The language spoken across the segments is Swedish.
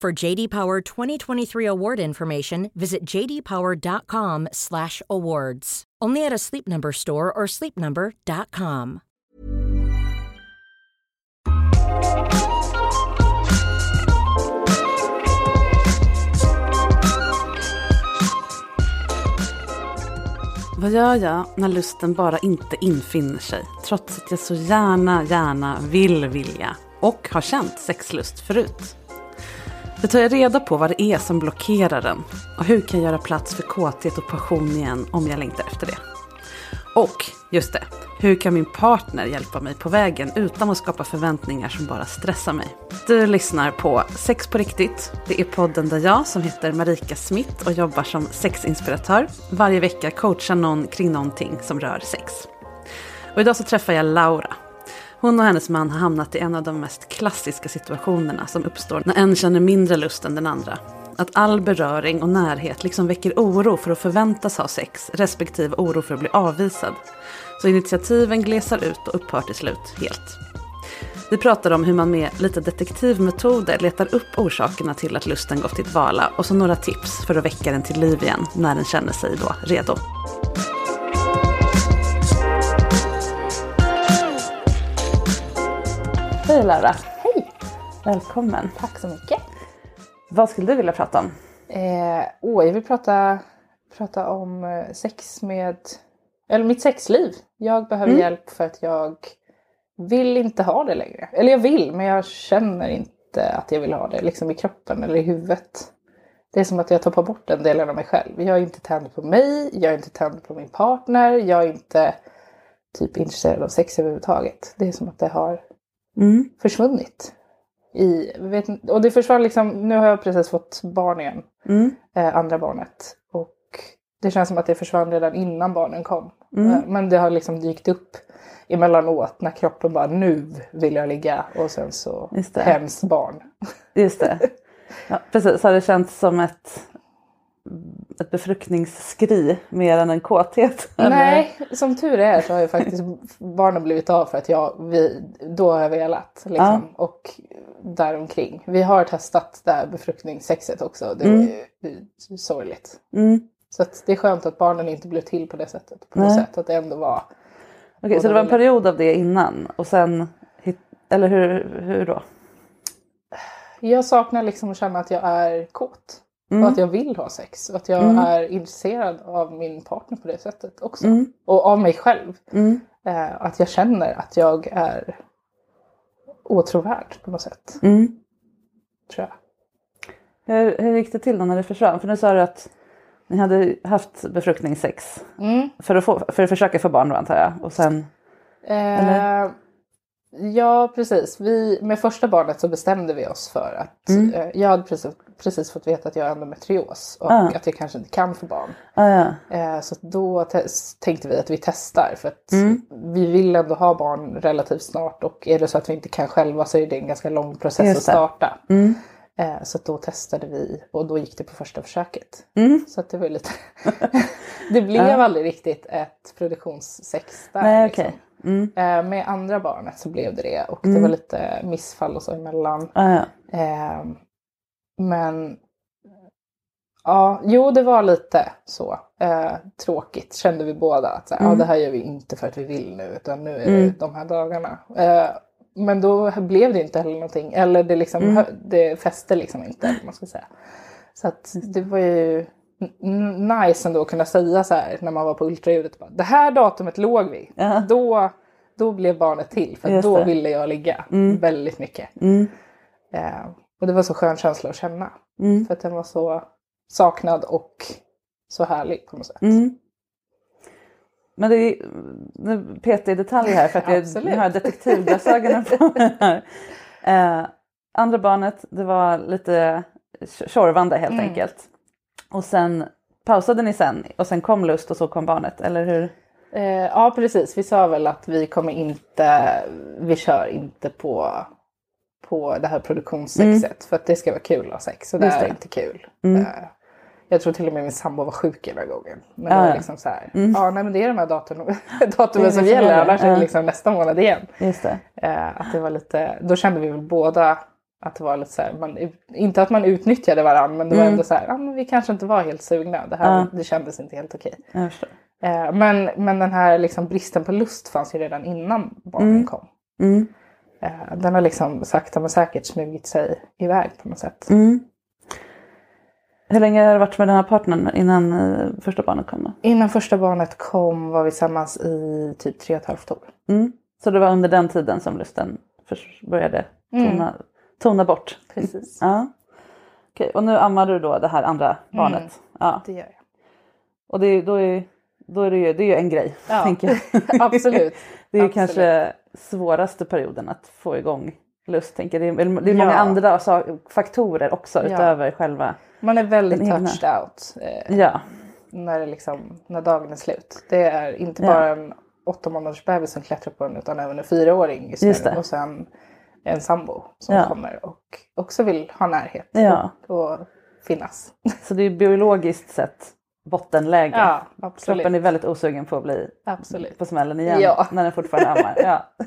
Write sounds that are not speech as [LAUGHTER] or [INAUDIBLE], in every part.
For JD Power 2023 award information, visit jdpower.com/awards. Only at a Sleep Number store or sleepnumber.com. Vad gör jag när lusten bara inte infinner sig? Trots att jag så gärna, gärna vill vilja och har känt sexlust förut. Det tar jag reda på vad det är som blockerar den och hur kan jag göra plats för kåthet och passion igen om jag längtar efter det. Och, just det, hur kan min partner hjälpa mig på vägen utan att skapa förväntningar som bara stressar mig? Du lyssnar på Sex på riktigt. Det är podden där jag, som heter Marika Smith och jobbar som sexinspiratör, varje vecka coachar någon kring någonting som rör sex. Och idag så träffar jag Laura. Hon och hennes man har hamnat i en av de mest klassiska situationerna som uppstår när en känner mindre lust än den andra. Att all beröring och närhet liksom väcker oro för att förväntas ha sex, respektive oro för att bli avvisad. Så initiativen glesar ut och upphör till slut helt. Vi pratar om hur man med lite detektivmetoder letar upp orsakerna till att lusten gått till dvala och så några tips för att väcka den till liv igen när den känner sig då redo. Hej Laura! Hej! Välkommen! Tack så mycket. Vad skulle du vilja prata om? Eh, åh, jag vill prata, prata om eh, sex med... Eller mitt sexliv. Jag behöver Mm. hjälp för att jag vill inte ha det längre. Eller jag vill, men jag känner inte att jag vill ha det. Liksom i kroppen eller i huvudet. Det är som att jag tappar bort den delen av mig själv. Jag är inte tänd på mig, jag är inte tänd på min partner, jag är inte typ intresserad av sex överhuvudtaget. Det är som att det har Mm. försvunnit. I, vet, och det försvann liksom, nu har jag precis fått barn igen. Mm. eh, andra barnet. Och det känns som att det försvann redan innan barnen kom. Mm. Eh, men det har liksom dykt upp emellanåt när kroppen bara nu vill jag ligga och sen så Just det. hems barn. Just det. [LAUGHS] Ja, precis, har det känts som ett, ett befruktningsskri mer än en kåthet? Nej, som tur är så har ju faktiskt barnen blivit av för att jag, vi, då har jag velat. Liksom, Och däromkring. Vi har testat det här befruktningssexet också. Det Mm. ju ju sorgligt. Mm. Så att det är skönt att barnen inte blev till på det sättet. På något sätt att det ändå var Okej, så det var en period av det innan och sen, eller hur, hur då? Jag saknar liksom att känna att jag är kåt. Mm. Och att jag vill ha sex. Och att jag Mm. är intresserad av min partner på det sättet också. Mm. Och av mig själv. Mm. Eh, att jag känner att jag är åtråvärd på något sätt. Mm. Tror jag. Hur, hur gick det till då när det försvann? För nu sa du att ni hade haft befruktningssex Mm. för att, få, för att försöka få barn då antar jag. Och sen, Eh, ja, precis. Vi, med första barnet så bestämde vi oss för att Mm. eh, jag hade precis, precis fått veta att jag har endometrios och Ah. att jag kanske inte kan få barn. ah, ja. Eh, så då te- tänkte vi att vi testar för att Mm. vi vill ändå ha barn relativt snart och är det så att vi inte kan själva så är det en ganska lång process att starta. Mm. Eh, så då testade vi och då gick det på första försöket. Mm. Så det var lite... [LAUGHS] det blev aldrig riktigt ett produktionssex där. Nej, liksom. Mm. Eh, med andra barnet så blev det det och det Mm. var lite missfall och så emellan. Ah, ja. Eh, men ja, jo det var lite så eh, tråkigt kände vi båda. Att så här, ja, Mm. det här gör vi inte för att vi vill nu utan nu är Mm. det de här dagarna. Eh, men då blev det inte heller någonting. Eller det, liksom, Mm. det fäste liksom inte. Man ska säga. Så att det var ju nice ändå att kunna säga så här när man var på ultraljudet. Bara, det här datumet låg vi. Ja. Då, då blev barnet till. För då ville jag ligga Mm. väldigt mycket. Mm. Eh, och det var så skön känsla att känna. Mm. För att den var så saknad och så härlig på något sätt. Mm. Men det är, nu petar jag i detalj här för att jag Absolut. har detektivglasögonen på mig här. [LAUGHS] Eh, andra barnet, det var lite tjorvande helt Mm. enkelt. Och sen pausade ni sen och sen kom lust och så kom barnet, eller hur? Eh, ja precis, vi sa väl att vi kommer inte, vi kör inte på, på det här produktionssexet. För att det ska vara kul att ha sex och det Mm. Just är det. inte kul. Mm. Eh, jag tror till och med min sambo var sjuk hela gången. Men Ja, det var liksom så här, Mm. ja nej men det är de här [LAUGHS] Det är datumen det som gäller, annars är det liksom nästa månad igen. Just det. Eh, att det var lite, då kände vi väl båda att det var lite så här, man, inte att man utnyttjade varandra men det var Mm. ändå så här, ja men vi kanske inte var helt sugna. Det, här, Ja. det kändes inte helt okej. Eh, men, men den här liksom bristen på lust fanns ju redan innan barnen Mm. kom. Mm. Eh, den har liksom sakta men säkert smugit sig iväg på något sätt. Mm. Hur länge har du varit med den här partnern innan eh, första barnet kom då? Innan första barnet kom var vi tillsammans i typ tre och ett halvt år. Mm. Så det var under den tiden som lusten började Mm. Tona, bort? Precis, Ja. Okej, och nu ammar du då det här andra barnet? Mm. Ja. det gör jag. Och det, då, är, då är det ju det är ju en grej. Ja, tänker jag. [LAUGHS] Absolut. [LAUGHS] Det är ju absolut. kanske svåraste perioden att få igång lust. Tänker jag. Det är, det är många Ja. andra faktorer också utöver själva. Man är väldigt Den egna. touched out eh, Ja, när, liksom, när dagen är slut. Det är inte bara en åtta månaders bebis som klättrar på den utan även en fyraåring just, Just nu. Och sen en sambo som Ja. kommer och också vill ha närhet Ja. och, och finnas. [LAUGHS] så det är biologiskt sett bottenläge. Ja, absolut. Kroppen är väldigt osugen på att bli absolut. på smällen igen Ja. när den fortfarande ammar. Ja. [LAUGHS]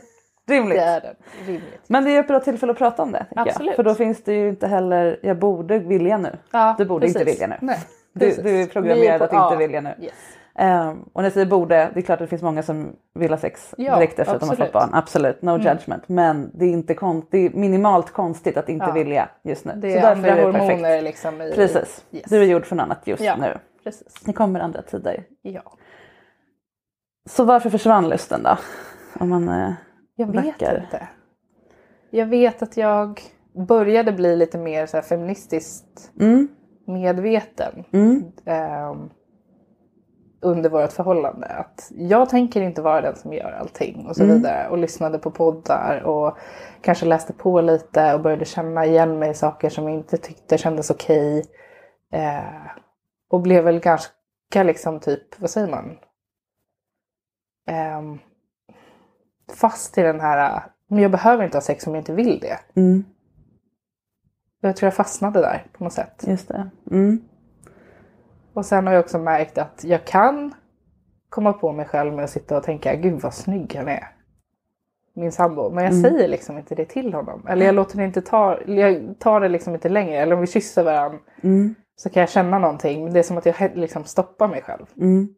Rimligt. Det är den. Rimligt. Men det är ett bra tillfälle att prata om det. tänker Jag. Absolut. För då finns det ju inte heller, jag borde vilja nu. Ja, Du borde inte vilja nu. Nej, Du, precis. du är programmerad på- att inte ja, vilja nu. Yes. Ehm, och när jag säger borde, det är klart att det finns många som vill ha sex Ja, direkt efter att de har fått absolut. barn. Absolut, no Mm. judgment. Men det är, inte kon- det är minimalt konstigt att inte Ja. vilja just nu. Det Så är därför andra är det hormoner perfekt. liksom i... Precis, Yes. du är gjord för något annat just Ja. nu. Precis. Det kommer andra tider. Ja. Så varför försvann lusten då? Om man, eh, Jag vet Backar. inte. Jag vet att jag började bli lite mer så feministiskt mm, medveten mm, ehm, under vårt förhållande. Att jag tänker inte vara den som gör allting och så Mm. vidare. Och lyssnade på poddar och kanske läste på lite och började känna igen mig i saker som jag inte tyckte kändes okej. Eh, och blev väl ganska liksom typ, vad säger man? Ehm, fast i den här, men jag behöver inte ha sex om jag inte vill det. mm, Jag tror jag fastnade där på något sätt. just det. Mm, Och sen har jag också märkt att jag kan komma på mig själv med att sitta och tänka gud vad snygg han är. Min sambo. Men jag Mm. säger liksom inte det till honom. Eller jag låter det inte ta, jag tar det liksom inte längre. Eller om vi kysser varandra mm, så kan jag känna någonting. Men det är som att jag liksom stoppar mig själv. mm.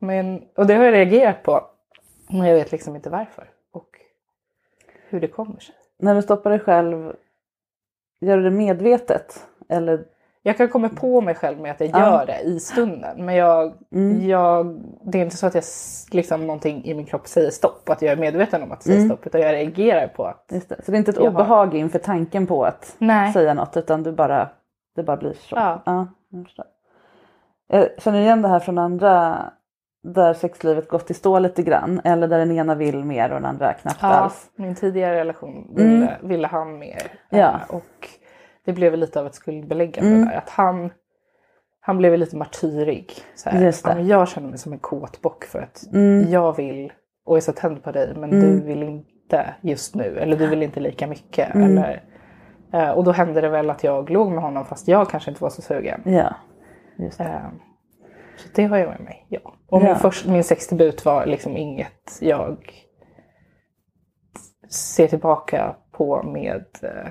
Men, och det har jag reagerat på. Men jag vet liksom inte varför. Och hur det kommer sig. När du stoppar dig själv, gör du det medvetet? Eller? Jag kan komma på mig själv med att jag Ja. gör det i stunden. Men jag, Mm. jag, det är inte så att jag liksom någonting i min kropp säger stopp. Att jag är medveten om att säga Mm. stopp. Utan jag reagerar på att Just det. Så det är inte ett Jag har- obehag inför tanken på att nej. säga något utan du bara, det bara blir så. Ja. jag, förstår. jag känner igen det här från andra där sexlivet gått i stå lite grann eller där den ena vill mer och den andra knappt Ja, alls. min tidigare relation ville, ville han mer. Mm. Ja. Eh, Och det blev lite av ett skuldbeläggande Mm. där. Att han, han blev lite martyrig. Så här, Just det. "Ja, men jag känner mig som en kåtbock för att Mm. jag vill och är så tänd på dig men Mm. du vill inte just nu. Eller du vill inte lika mycket. Mm. Eller Eh, och då hände det väl att jag låg med honom fast jag kanske inte var så sugen. Ja. Just det. Eh, så det har jag med mig, ja. Och min, Ja. först, min sexdebut var liksom inget jag ser tillbaka på med, eh,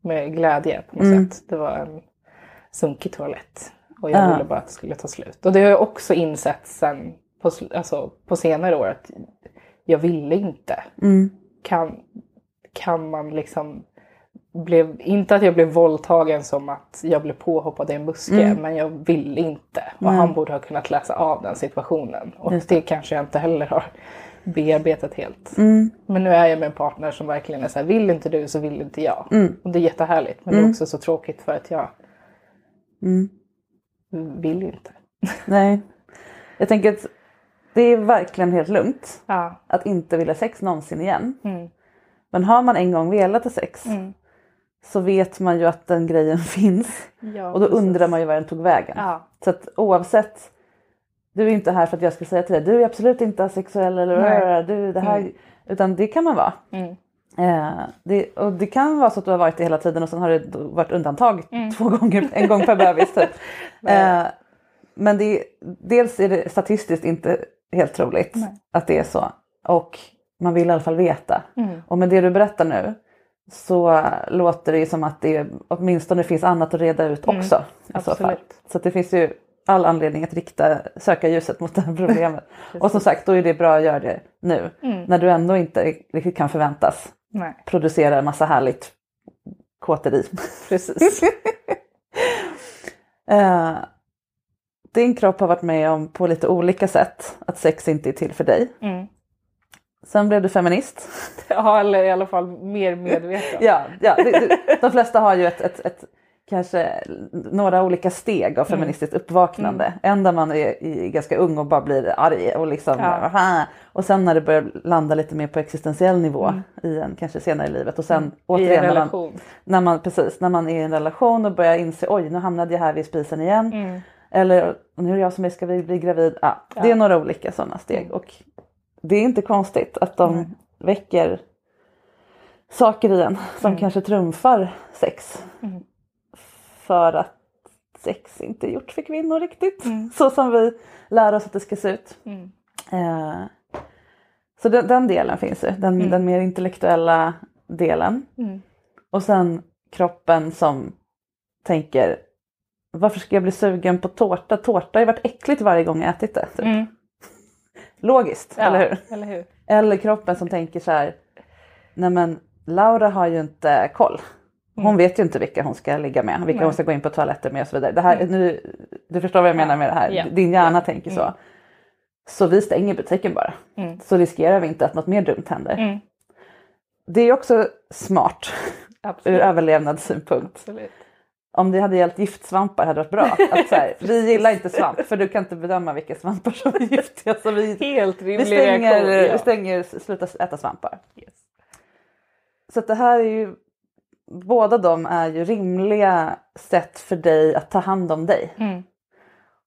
med glädje på något Mm. sätt. Det var en sunkig toalett. Och jag Ja. ville bara att det skulle ta slut. Och det har jag också insett sen på, alltså, på senare år att jag ville inte. Mm. Kan, kan man liksom blev, inte att jag blev våldtagen som att jag blev påhoppad i en buske, Mm. men jag ville inte. Och Nej. han borde ha kunnat läsa av den situationen. Och det. kanske jag inte heller har bearbetat helt. Mm. Men nu är jag med en partner som verkligen är så här, vill inte du så vill inte jag. Mm. Och det är jättehärligt, men det är också så tråkigt för att jag Mm. vill inte. [LAUGHS] Nej. Jag tänker att det är verkligen helt lugnt Ja. att inte vilja sex någonsin igen. Mm. Men har man en gång velat ha sex Mm. så vet man ju att den grejen [LAUGHS] finns. Ja, Och då precis. undrar man ju var den tog vägen. Ja. Så att oavsett, du är inte här för att jag ska säga till dig, du är absolut inte asexuell eller Nej. du, det här, utan det kan man vara. Mm. Eh, det, och det kan vara så att du har varit det hela tiden och sen har det varit undantag Mm. två gånger, en gång per bebis. Typ. [LAUGHS] eh, men det, dels är det statistiskt inte helt troligt att det är så. Och man vill i alla fall veta. Mm. Och med det du berättar nu så låter det ju som att det åtminstone finns annat att reda ut också. I så fall. Mm. absolut. Så det finns ju all anledning att rikta sökarljuset mot det här problemet. [LAUGHS] och som sagt, då är det bra att göra det nu. Mm. När du ändå inte riktigt kan förväntas Nej, producera en massa härligt kåteri. [LAUGHS] precis. [LAUGHS] Eh, din kropp har varit med om på lite olika sätt att sex inte är till för dig. Mm. Sen blev du feminist. Ja, eller i alla fall mer medveten. Ja, ja det, det, de flesta har ju ett, ett, ett kanske några olika steg av feministiskt uppvaknande. En där man är, är ganska ung och bara blir arg och liksom Ja. Och sen när det börjar landa lite mer på existentiell nivå i en kanske senare i livet. Och sen en återigen när man, när man precis när man är i en relation och börjar inse oj nu hamnade jag här vid spisen igen. Mm. Eller nu är det jag som är, ska vi bli gravid? Ja, Det är några olika sådana steg. Och det är inte konstigt att de väcker saker i en som kanske trumfar sex. Mm. För att sex inte är gjort för kvinnor riktigt så som vi lär oss att det ska se ut. Mm. Eh, så den, den delen finns ju, den, den mer intellektuella delen. Mm. Och sen kroppen som tänker varför ska jag bli sugen på tårta? Tårta har ju varit äckligt varje gång jag ätit det. Typ. Mm. [LAUGHS] Logiskt, Ja, eller hur? Eller hur? Eller kroppen som tänker så här, nej men Laura har ju inte koll. Hon vet ju inte vilka hon ska ligga med, vilka Nej. hon ska gå in på toaletten med och så vidare. Det här, nu, du förstår vad jag menar med det här, Ja. din hjärna tänker så. Så vi stänger butiken bara. Mm. Så riskerar vi inte att något mer dumt händer. Mm. Det är också smart ur Absolut. överlevnadssynpunkt. Absolut. Om det hade gällt giftsvampar hade det varit bra. [LAUGHS] Att så här, vi gillar inte svamp för du kan inte bedöma vilka svampar som är giftiga. Så vi, Helt rimlig vi stänger, reaktion. Ja. vi stänger sluta äta svampar. Yes. Så det här är ju, båda de är ju rimliga sätt för dig att ta hand om dig. Mm.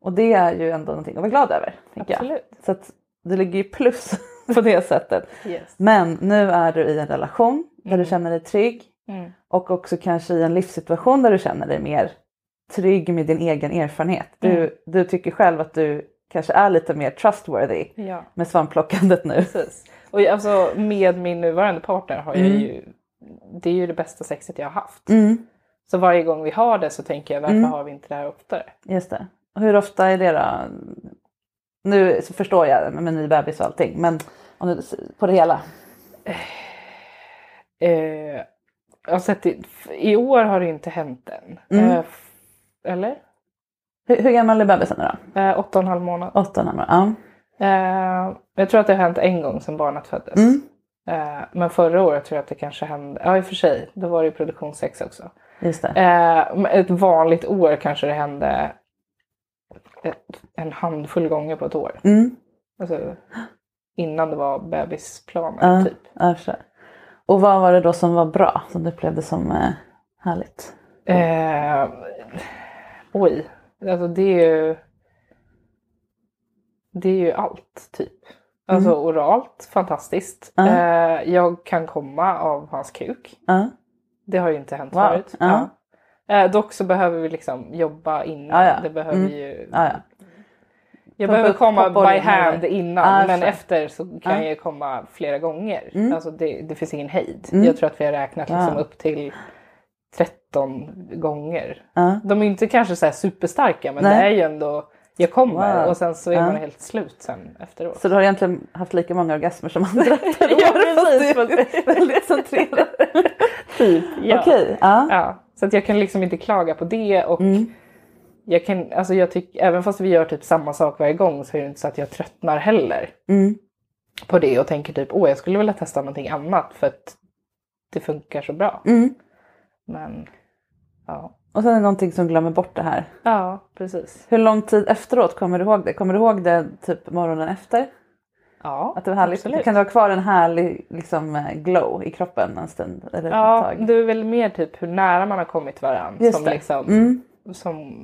Och det är ju ändå någonting att vara glad över. Tänker jag. Absolut. Så att det ligger ju plus [LAUGHS] på det sättet. Yes. Men nu är du i en relation där du känner dig trygg Mm. och också kanske i en livssituation där du känner dig mer trygg med din egen erfarenhet. Du, Mm. du tycker själv att du kanske är lite mer trustworthy Ja, med svampplockandet nu. precis. Och alltså med min nuvarande partner har jag ju, det är ju det bästa sexet jag har haft. Mm, Så varje gång vi har det så tänker jag varför Mm. har vi inte det här oftare? just det. Och Hur ofta är det då? Nu förstår jag med ny bebis och allting men om du, på det hela. Eh, jag har sett det, I år har det inte hänt än. Mm. Eh, eller? Hur, hur gammal är bebisen nu då? Eh, åtta och en halv månad. Åtta månader? Ja. Eh, jag tror att det har hänt en gång sedan barnet föddes. Mm. Eh, men förra året tror jag att det kanske hände, ja i och för sig, då var det ju produktionssex också. Just det. Eh, ett vanligt år kanske det hände en handfull gånger på ett år. Mm. Alltså, innan det var bebisplanen Ja, typ. förstår. Och vad var det då som var bra som du upplevde som eh, härligt? Eh, oj, alltså det är ju det är ju allt typ. Alltså oralt, fantastiskt. Ja. Eh, jag kan komma av hans kuk. Ja. Det har ju inte hänt Wow. förut. Eh, dock så behöver vi liksom jobba innan. Det behöver Mm. ju... Ja, ja. Jag Ploppa behöver komma by hand innan men efter så kan Ja. jag komma flera gånger. Mm. Alltså det, det finns ingen hejd. Mm. Jag tror att vi har räknat liksom upp till 13 gånger. De är inte kanske så superstarka men Nej. det är ju ändå jag kommer Wow. och sen så är Ja. man helt slut sen efteråt. Så du har egentligen haft lika många orgasmer som andra [LAUGHS] [LAUGHS] per Ja, år, precis. väldigt centrerat. [LAUGHS] typ. Ja. Okej, ja. Ja, så att jag kan liksom inte klaga på det och Mm. jag kan, alltså jag tycker, även fast vi gör typ samma sak varje gång så är det inte så att jag tröttnar heller Mm. på det och tänker typ åh jag skulle vilja testa någonting annat för att det funkar så bra. Mm. Men ja, Och sen är det någonting som glömmer bort det här. ja precis. Hur lång tid efteråt kommer du ihåg det? Kommer du ihåg det typ morgonen efter? Ja, Att det var härligt? absolut. Kan du ha kvar en härlig liksom, eh, glow i kroppen en stund? Eller ett Ja, tag? det är väl mer typ hur nära man har kommit varandra som, liksom, Mm. som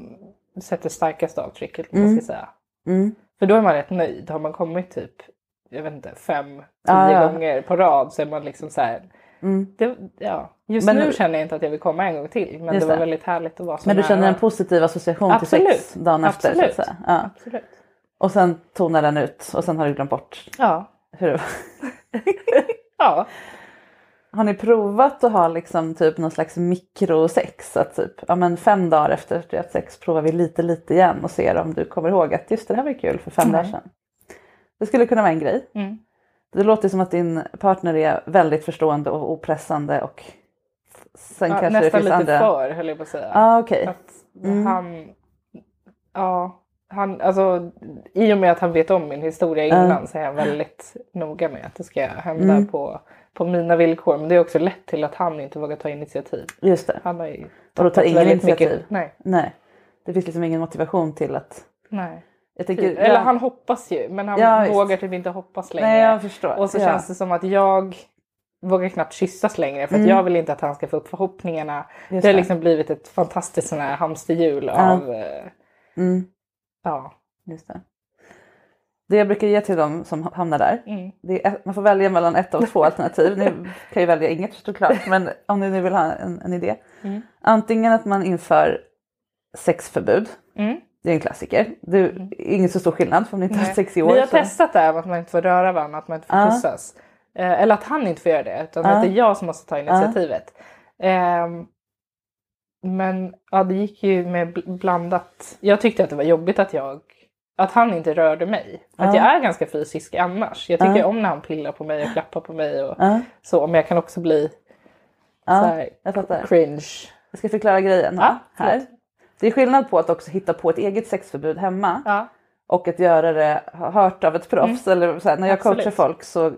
sätter starkast avtryck. eller vad Mm. man ska säga. Mm. För då är man rätt nöjd. Har man kommit typ, jag vet inte, fem, tio Ja, ja. gånger på rad så är man liksom så här. Mm. Det, ja. Just Men nu känner jag inte att jag vill komma en gång till. Men det var det. väldigt härligt att vara så Men du känner en positiv association Absolut. till sex dagen efter? Så att Absolut. säga. Ja. Absolut. Och sen tonar den ut och sen har du glömt bort Ja. hur det var. [LAUGHS] ja. Har ni provat att ha liksom typ någon slags mikrosex? Att typ, ja men fem dagar efter att vi haft sex provar vi lite lite igen och ser om du kommer ihåg att just det här var kul för fem Nej. dagar sedan. Det skulle kunna vara en grej. Mm. Det låter som att din partner är väldigt förstående och opressande och sen ja kanske det nästan finns lite andra. för höll jag på att säga. Ja okej. Att Mm. han, ja, han, alltså i och med att han vet om min historia innan så är han väldigt noga med att det ska hända Mm. på, på mina villkor. Men det är också lätt till att han inte vågar ta initiativ. Just det. Han har ju Och då tar ingen väldigt mycket- initiativ? Nej, Nej. Det finns liksom ingen motivation till att... nej. Jag tänker, Typ. Eller ja. han hoppas ju men han Ja, vågar typ inte hoppas längre. Nej jag förstår. Och så ja. känns det som att jag vågar knappt kyssas längre för Mm. jag vill inte att han ska få upp förhoppningarna. Just det har liksom blivit ett fantastiskt sån här hamsterhjul Ja. av eh, Mm, ja. just det. det jag brukar ge till dem som hamnar där Mm. Är, man får välja mellan ett av två alternativ. Ni [LAUGHS] kan ju välja inget såklart, men om ni nu vill ha en, en idé. Mm. Antingen att man inför sexförbud. Mm. Det är en klassiker. Det är ingen så stor skillnad för om ni inte har sex i år. Vi har så- testat det här att man inte får röra varandra, att man inte får Ja. pussas. Eh, eller att han inte får göra det, utan Ja. att det är jag som måste ta initiativet. Ehm, men ja, det gick ju med bl- blandat. Jag tyckte att det var jobbigt att jag att han inte rörde mig. För att Ja. jag är ganska fysisk annars. Jag tycker om när han pillar på mig och klappar på mig och så. Men jag kan också bli så här cringe. Jag ska förklara grejen Ja, här. Det är skillnad på att också hitta på ett eget sexförbud hemma Ja. och att göra det hört av ett proffs. Eller så här, när jag Absolut. coachar folk så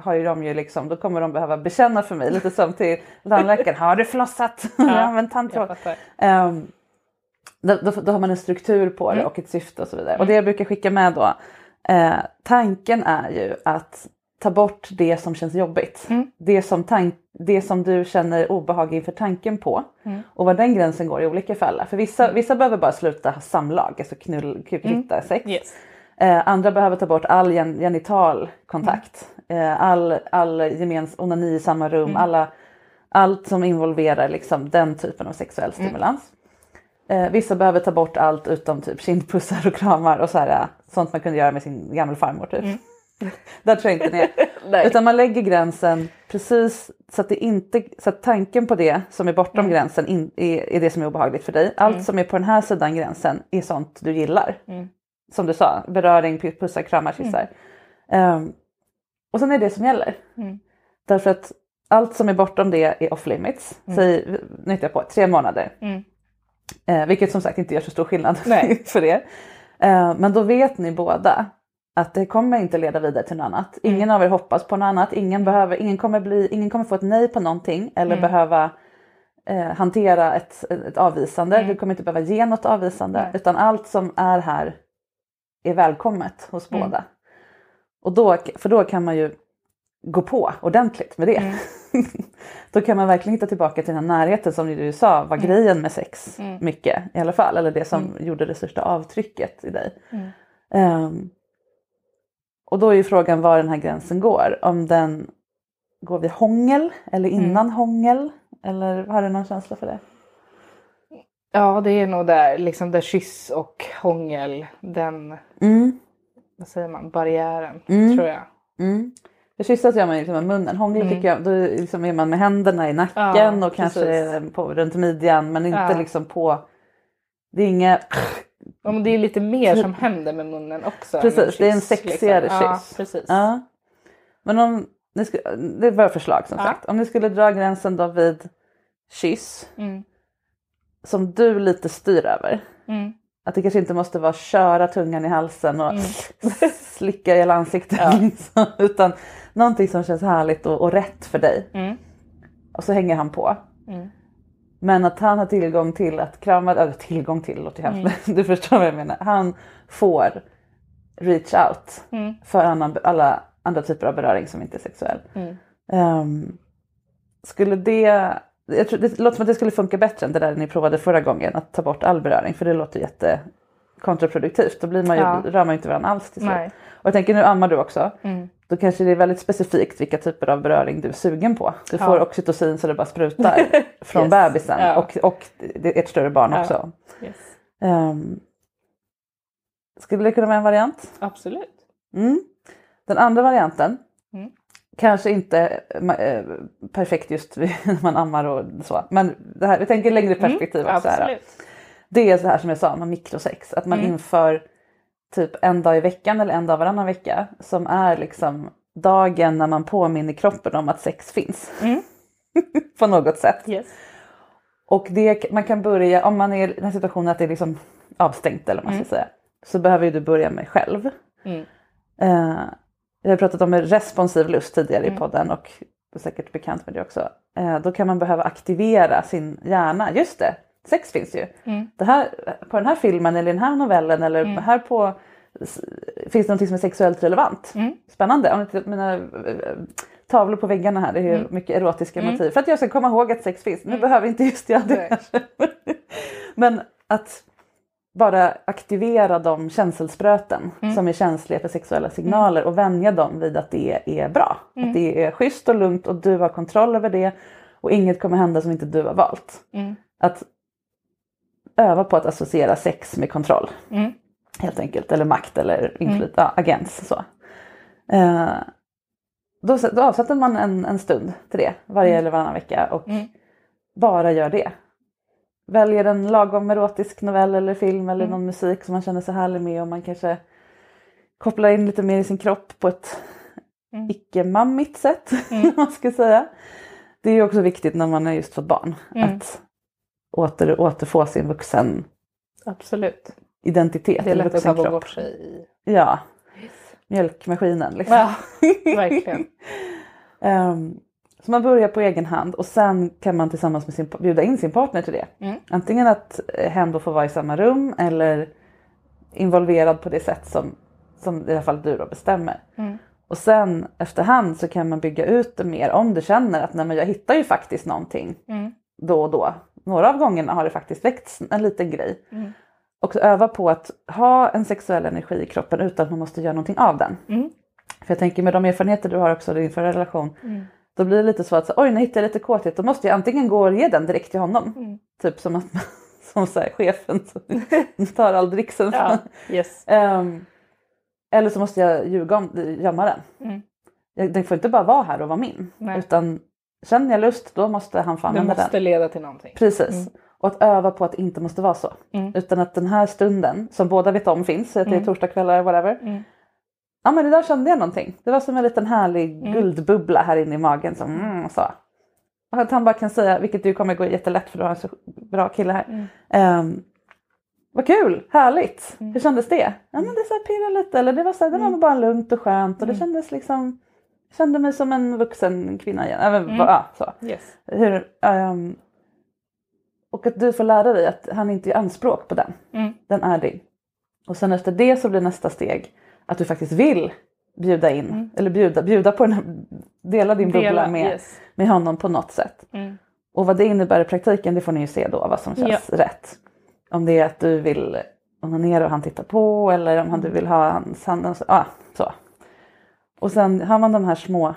har ju de ju liksom, då kommer de behöva bekänna för mig lite som till tandläkaren. Har du flossat? Har du använt tandtråd? Fattar. Ehm, då, då, då har man en struktur på det Mm. och ett syfte och så vidare. Och det jag brukar skicka med då, eh, tanken är ju att ta bort det som känns jobbigt. Mm. Det, som tank, det som du känner obehag inför tanken på. Mm. Och var den gränsen går i olika fall. För vissa, vissa behöver bara sluta ha samlag, alltså knull, kukhitta, sex. Yes. Eh, andra behöver ta bort all gen- genital kontakt. Eh, all all gemens onani i samma rum. Alla, allt som involverar liksom, den typen av sexuell stimulans. Eh, vissa behöver ta bort allt utom typ kindpussar och kramar och så här, eh, sånt man kunde göra med sin gamla farmor. Typ. [LAUGHS] Där tror jag inte. [LAUGHS] Nej. Utan man lägger gränsen precis så att, det inte, så att tanken på det som är bortom gränsen in, är, är det som är obehagligt för dig. Allt som är på den här sidan gränsen är sånt du gillar. Som du sa, beröring, pu- pussar, kramar, kyssar. Ehm, och sen är det det som gäller. Mm. Därför att allt som är bortom det är off limits. Säg, nu hittar jag på, tre månader. Mm. Eh, vilket som sagt inte gör så stor skillnad [LAUGHS] för er. Eh, men då vet ni båda att det kommer inte leda vidare till något annat. Mm. Ingen av er hoppas på något annat. Ingen, behöver, ingen, kommer, bli, ingen kommer få ett nej på någonting eller Mm. behöva eh, hantera ett, ett avvisande. Du kommer inte behöva ge något avvisande Mm. Nej. utan allt som är här är välkommet hos Mm. båda. Och då, för då kan man ju gå på ordentligt med det. Mm. [LAUGHS] då kan man verkligen hitta tillbaka till den här närheten som du sa var grejen med sex. Mm. Mycket i alla fall. Eller det som gjorde det största avtrycket i dig. Mm. Och då är ju frågan var den här gränsen går. Om den går vid hångel eller Mm. innan hångel. Eller har du någon känsla för det? Ja, det är nog där, liksom där kyss och hångel, den, Mm. vad säger man, barriären Mm. tror jag. Mm. För kyssas gör man ju liksom med munnen. Hångel Mm. tycker jag, då liksom är man med händerna i nacken Ja, och kanske på, runt midjan men inte Ja. liksom på... Det är inga... Ja, men det är lite mer som händer med munnen också. Precis, det är en kyss, sexigare liksom. Ja, kyss. precis. Ja. Men om ni skulle, det är bara förslag som Ja. sagt. Om ni skulle dra gränsen då vid kyss Mm. som du lite styr över. Mm. Att det kanske inte måste vara köra tungan i halsen och Mm. slicka i hela ansiktet. [LAUGHS] Ja. Liksom, utan någonting som känns härligt och, och rätt för dig. Mm. Och så hänger han på. Mm. Men att han har tillgång till att krama, eller tillgång till låter Mm. hemskt, [LAUGHS] du förstår vad jag menar. Han får reach out Mm. för annan, alla andra typer av beröring som inte är sexuell. Mm. Ehm, skulle det, jag tror, det låter som att det skulle funka bättre än det där ni provade förra gången, att ta bort all beröring, för det låter jätte kontraproduktivt. Då blir man ju, Ja. rör man ju inte varandra alls till slut. Och jag tänker nu ammar du också. Mm. Då kanske det är väldigt specifikt vilka typer av beröring du är sugen på. Du Ja. får oxytocin så det bara sprutar [LAUGHS] från Yes. bebisen Ja. och, och ett större barn Ja. också. Yes. Ehm, skulle det kunna vara en variant? Absolut. Mm. Den andra varianten, Mm. kanske inte eh, perfekt just [LAUGHS] när man ammar och så, men det här, vi tänker längre perspektiv också. Här. Mm. Absolut. Det är så här som jag sa med mikrosex, att man Mm. inför typ en dag i veckan eller en dag varannan vecka som är liksom dagen när man påminner kroppen om att sex finns. Mm. [LAUGHS] På något sätt. Yes. Och det, man kan börja, om man är i den situationen att det är liksom avstängt eller vad man ska säga, så behöver ju du börja med själv. Mm. Eh, jag har pratat om responsiv lust tidigare Mm. i podden och du är säkert bekant med det också. Eh, då kan man behöva aktivera sin hjärna. Just det, sex finns ju. Mm. Det här, på den här filmen eller den här novellen eller här på finns det något som är sexuellt relevant. Mm. Spännande. Mina eh, tavlor på väggarna här, det är ju Mm. mycket erotiska motiv. För att jag ska komma ihåg att sex finns. Nu behöver inte just jag det. [LAUGHS] Men att bara aktivera de känselspröten Mm. som är känsliga för sexuella signaler och vänja dem vid att det är bra. Mm. Att det är schysst och lugnt och du har kontroll över det och inget kommer hända som inte du har valt. Mm. Att öva på att associera sex med kontroll Mm. helt enkelt. Eller makt eller inflytande, ja, agens. Så. Eh, då, då avsätter man en, en stund till det varje eller varannan vecka och Mm. bara gör det. Väljer en lagom erotisk novell eller film eller Mm. någon musik som man känner sig härlig med och man kanske kopplar in lite mer i sin kropp på ett Mm. icke-mammigt sätt. [LAUGHS] Mm. man ska säga. Det är ju också viktigt när man har just fått barn. Mm. Att åter, återfå sin vuxen Absolut. identitet. Det är lätt att kropp. bort sig i. Ja, mjölkmaskinen liksom. Ja, verkligen. [LAUGHS] Ehm, så man börjar på egen hand och sen kan man tillsammans med sin, bjuda in sin partner till det. Mm. Antingen att eh, hen då får vara i samma rum eller involverad på det sätt som, som i alla fall du då bestämmer. Mm. Och sen efterhand så kan man bygga ut det mer om du känner att nej, men jag hittar ju faktiskt någonting Mm. då och då. Några av gångerna har det faktiskt väckts en liten grej. Mm. Och öva på att ha en sexuell energi i kroppen utan att man måste göra någonting av den. Mm. För jag tänker med de erfarenheter du har också i din förra relation. Mm. Då blir det lite så att så, oj nu hittar jag lite kåthet. Då måste jag antingen gå och ge den direkt till honom. Mm. Typ som, att, [LAUGHS] som så här, chefen som [LAUGHS] tar all dricksen. Ja, yes. Ehm, eller så måste jag ljuga om, gömma den. Mm. Den får inte bara vara här och vara min. Nej. Utan känner jag lust då måste han få Det använda måste den. leda till någonting. Precis. Och att öva på att det inte måste vara så. Mm. Utan att den här stunden som båda vet om finns, att det är Mm. torsdagskvällar whatever. Mm. Ja men det där kände jag någonting. Det var som en liten härlig Mm. guldbubbla här inne i magen som mm, så. Och att han bara kan säga, vilket du kommer gå jättelätt för du har en så bra kille här. Mm. Ehm, vad kul, härligt. Mm. Hur kändes det? Ja men det så här pirrade lite eller det var, så här, det var bara lugnt och skönt och det Mm. kändes liksom kände mig som en vuxen kvinna igen. Även, Mm. ja, så. Yes. Hur, ehm, och att du får lära dig att han inte gör anspråk på den. Mm. Den är din. Och sen efter det så blir nästa steg att du faktiskt vill bjuda in, Mm. eller bjuda, bjuda på den här, dela din bubbla Dela, med, yes. med honom på något sätt. Mm. Och vad det innebär i praktiken det får ni ju se då vad som känns rätt. Om det är att du vill onanera och han tittar på eller om han, du vill ha hans hand. ah, så. Och sen har man de här små,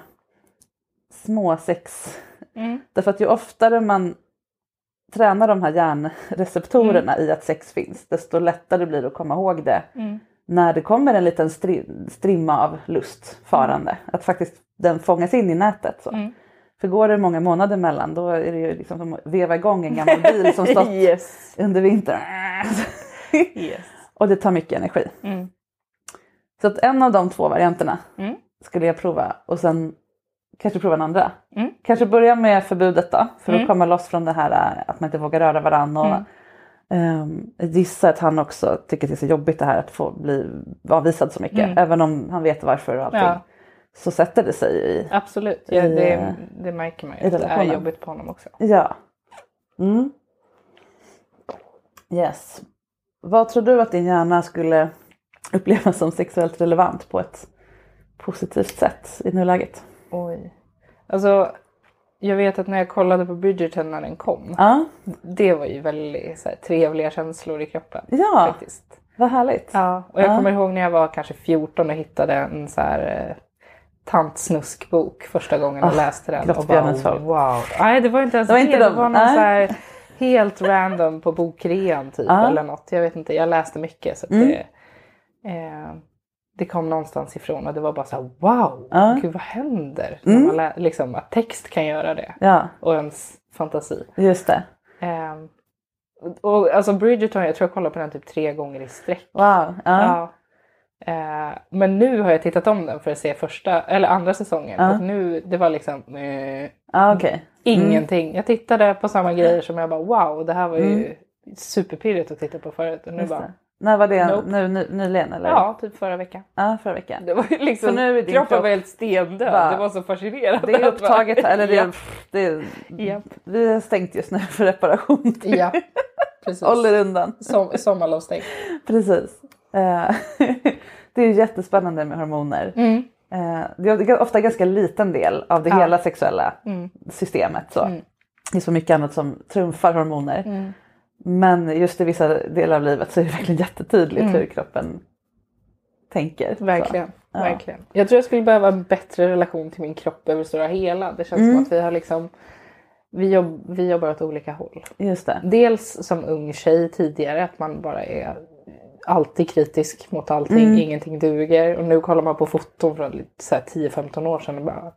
små sex Därför att ju oftare man tränar de här hjärnreceptorerna i att sex finns, desto lättare blir det att komma ihåg det när det kommer en liten stri- strimma av lust farande. Att faktiskt den fångas in i nätet. Så. För går det många månader mellan då är det ju liksom som att veva igång en gammal bil som [LAUGHS] stått yes. under vintern. yes. [LAUGHS] Och det tar mycket energi. Mm. Så att en av de två varianterna Mm. Skulle jag prova och sen kanske prova en andra. Mm. Kanske börja med förbudet då för Mm. att komma loss från det här äh, att man inte vågar röra varandra. Och, jag gissar att han också tycker att det är så jobbigt det här att få bli avvisad så mycket. Mm. Även om han vet varför och allting. Ja. Så sätter det sig i, Absolut, ja, I, det, eh, det märker man ju. Att det är jobbigt på honom också. Ja. Mm. Yes. Vad tror du att din hjärna skulle uppleva som sexuellt relevant på ett positivt sätt i nuläget? Oj. Alltså, jag vet att när jag kollade på Bridgerton när den kom. Ja, Det var ju väldigt så här, trevliga känslor i kroppen. ja Faktiskt. vad härligt. Ja, och jag Ja. kommer ihåg när jag var kanske 14 och hittade en så här eh, tantsnuskbok första gången jag Ah, läste den. Och bara, folk. wow. Nej, det var inte ens Det var det. inte det var någon Nej. så här helt random på bokrean typ. Ja. Eller något. Jag vet inte, jag läste mycket. Så Mm. det, eh, det kom någonstans ifrån och det var bara så här wow. Ja. Gud vad händer? Mm. När man lä- liksom, att text kan göra det. Ja, Och ens fantasi. just det. Eh, och alltså Bridgerton, jag tror jag kollade på den typ tre gånger i sträck. Wow. Ja. Eh, men nu har jag tittat om den för att se första eller andra säsongen. Ja. Och nu, det var liksom eh, Ja, okej. ingenting. Jag tittade på samma grejer som jag bara wow, det här var ju Mm. superpirrigt att titta på förut. Och nu Just bara. När var det? Nope. Nu, nyligen eller? ja, typ förra veckan. ja, förra veckan. Det var ju liksom, Så nu är din kroppen kropp var helt stendöd. bara- det var så fascinerande. Det är upptaget, eller det är, det Japp. vi är stängt just nu för reparation. ja, [LAUGHS] precis. Håller undan. Som, sommarlovsstängt. Precis. Eh, [LAUGHS] det är ju jättespännande med hormoner. Mm. Eh, Det är ofta en ganska liten del av det Ja. hela sexuella Mm. systemet. Så. Mm. Det är så mycket annat som trumfar hormoner. Men just i vissa delar av livet så är det verkligen jättetydligt Mm. hur kroppen tänker. Så. Verkligen. Ja. verkligen. Jag tror jag skulle behöva en bättre relation till min kropp över stora hela. Det känns Mm. som att vi har liksom vi, jobb, vi jobbar åt olika håll. Just det. Dels som ung tjej tidigare att man bara är alltid kritisk mot allting, Mm. ingenting duger. Och nu kollar man på foton från lite så här 10-15 år sedan och bara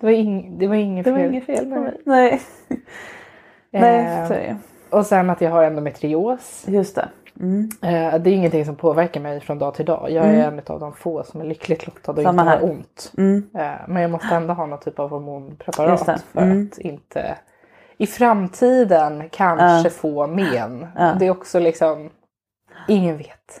det var, ing, det var inget Det fel. var inget fel på mig. Nej, [LAUGHS] Nej Eh, så är det. Och sen att jag har endometrios. Just det. Mm. Eh, det är ingenting som påverkar mig från dag till dag. Jag är en av de få som är lyckligt lottad och Samma inte har ont. Mm. Eh, Men jag måste ändå ha någon typ av hormonpreparat för Mm. att inte i framtiden kanske få men. Ja. Det är också liksom, ingen vet.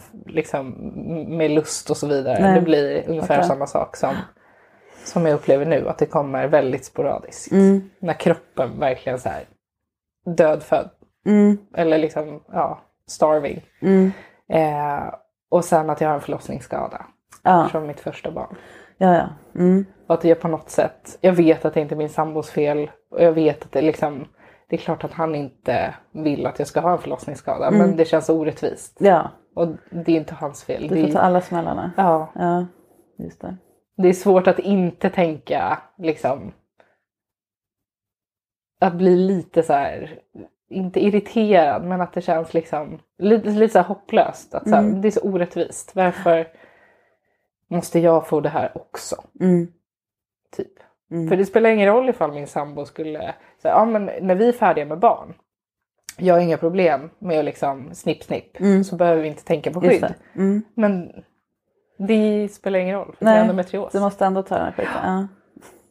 Liksom med lust och så vidare. Nej. Det blir ungefär Okej. samma sak som, som jag upplever nu. Att det kommer väldigt sporadiskt. Mm. När kroppen verkligen så här dödfödd. Mm. Eller liksom, ja, starving. Mm. Eh, och sen att jag har en förlossningsskada. Ja. Från mitt första barn. Ja, ja. Mm. Och att jag på något sätt, jag vet att det inte är min sambos fel. Och jag vet att det liksom, det är klart att han inte vill att jag ska ha en förlossningsskada. Mm. Men det känns orättvist. Ja, Och det är inte hans fel. du Det får ta är, alla smällarna. ja, Ja, just det. det är svårt att inte tänka liksom. Att bli lite så här, inte irriterad men att det känns liksom lite, lite så hopplöst. Att så här, Mm. Det är så orättvist. Varför måste jag få det här också? Mm. Typ. Mm. För det spelar ingen roll ifall min sambo skulle säga, ja men när vi är färdiga med barn. Jag har inga problem med att liksom snipp snipp. Mm. Så behöver vi inte tänka på skydd. det. Mm. Men det spelar ingen roll. För Nej, det är endometrios. Du måste ändå ta den här skiten. Ja.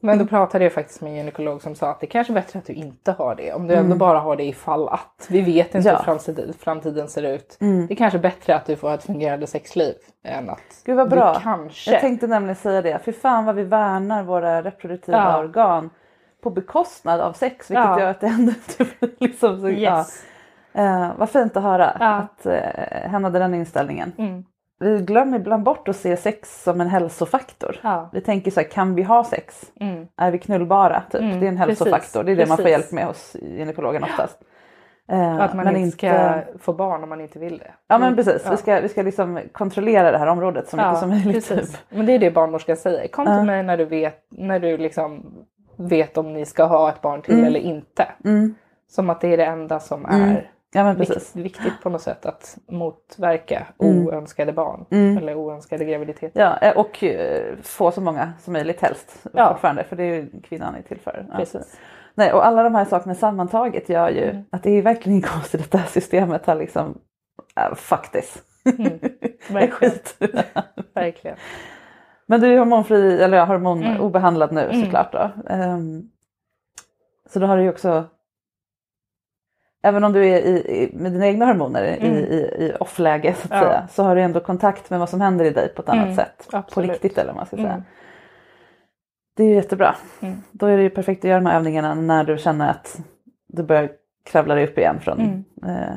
Men då pratade jag faktiskt med en gynekolog som sa att det kanske är bättre att du inte har det. Om du ändå Mm. bara har det ifall att. Vi vet inte Ja. hur framtiden, framtiden ser ut. Mm. Det är kanske bättre att du får ett fungerande sexliv än att Gud vad bra. du kanske... Jag tänkte nämligen säga det. Fy fan vad vi värnar våra reproduktiva Ja. organ på bekostnad av sex. Vilket Ja. gör att det ändå [LAUGHS] liksom så, Yes. ja. eh, Vad fint att höra Ja. att eh, hen hade den inställningen. Mm. Vi glömmer ibland bort att se sex som en hälsofaktor. Ja. Vi tänker så här, kan vi ha sex? Mm. Är vi knullbara? Typ. Mm, det är en hälsofaktor. precis, Det är det man får hjälp med hos gynekologen oftast. Eh, att man men inte ska få barn om man inte vill det. Ja men precis, Ja. vi ska, vi ska liksom kontrollera det här området så mycket Ja, som möjligt. precis. Typ. Men det är det barnmorskan säger. Kom till mig när du vet, när du liksom vet om ni ska ha ett barn till Mm. eller inte. Mm. Som att det är det enda som Mm. är Ja vikt, viktigt på något sätt att motverka Mm. oönskade barn Mm. eller oönskade graviditeter. Ja, eh, och eh, få så många som möjligt helst Ja. fortfarande för det är ju kvinnan är till för. Ja, Nej, och alla de här sakerna sammantaget gör ju att det är verkligen [LAUGHS] konstigt att det här systemet har liksom, uh, fuck this. Mm. [LAUGHS] Det är Verkligen. [LAUGHS] Verkligen. Men du är hormonfri, eller ja, hormon Mm. nu Mm. såklart då. Ehm, så då har du ju också, även om du är i, i, med dina egna hormoner Mm. i, i, i off-läge så att Ja. säga, så har du ändå kontakt med vad som händer i dig på ett annat Mm, sätt. På absolut. riktigt eller vad man ska säga. Mm. Det är ju jättebra. Mm. Då är det ju perfekt att göra de här övningarna när du känner att du börjar kravla dig upp igen från eh,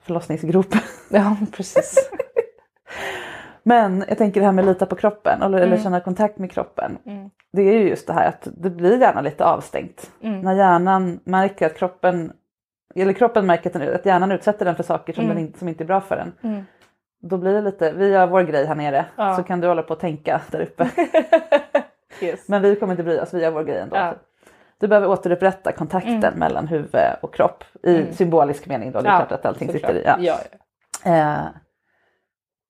förlossningsgropen. Ja, precis. Men jag tänker det här med att lita på kroppen eller, eller Mm. känna kontakt med kroppen. Mm. Det är ju just det här att det blir gärna lite avstängt. Mm. När hjärnan märker att kroppen, eller kroppen märker att, hjärnan utsätter den för saker som, Mm. den inte, som inte är bra för den. Mm. Då blir det lite, vi gör vår grej här nere Ja. så kan du hålla på och tänka där uppe. [LAUGHS] yes. Men vi kommer inte bry oss, vi gör vår grej ändå. Ja. Du behöver återupprätta kontakten Mm. mellan huvud och kropp i symbolisk mening då. Det är Ja, klart att allting sitter i. Ja. Eh,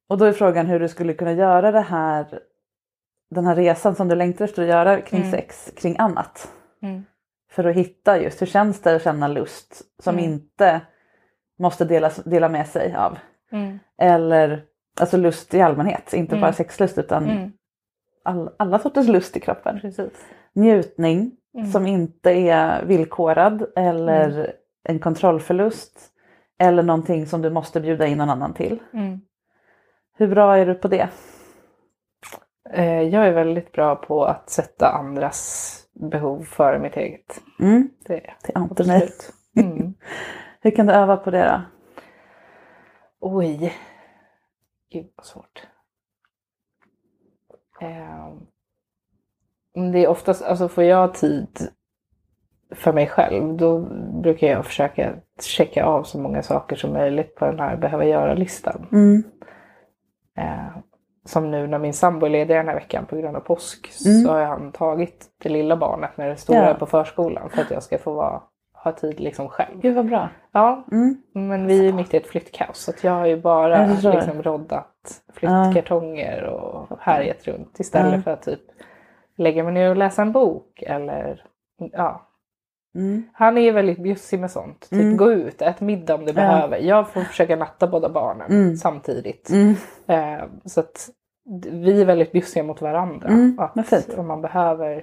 och då är frågan hur du skulle kunna göra det här, den här resan som du längtar efter att göra kring Mm. sex, kring annat. Mm. För att hitta just hur känns det att känna lust som Mm. inte måste delas, dela med sig av. Mm. Eller alltså lust i allmänhet, inte Mm. bara sexlust utan Mm. all, alla sorters lust i kroppen. Precis. Njutning som inte är villkorad eller en kontrollförlust. Eller någonting som du måste bjuda in någon annan till. Mm. Hur bra är du på det? Eh, Jag är väldigt bra på att sätta andras behov före mitt eget. Mm, Det är jag. mig. Absolut. Mm. [LAUGHS] Hur kan du öva på det då? Oj. Gud vad svårt. Men det är oftast, alltså får jag tid för mig själv då brukar jag försöka checka av så många saker som möjligt på den här behöva göra-listan. Mm. Eh, som nu när min sambo är ledig den här veckan på grund av påsk Mm. så har han tagit det lilla barnet med det stora Ja. på förskolan för att jag ska få vara, ha tid liksom själv. Gud vad bra. Ja, Mm. men vi är mitt i ett flyttkaos så jag har ju bara liksom roddat flyttkartonger och härjat runt istället för att typ lägga mig ner och läsa en bok eller ja. Mm. Han är väldigt bjussig med sånt. Typ Mm. gå ut, ät middag om du behöver. Jag får försöka natta båda barnen Mm. samtidigt. Mm. Eh, så att vi är väldigt bjussiga mot varandra. Mm, att om man behöver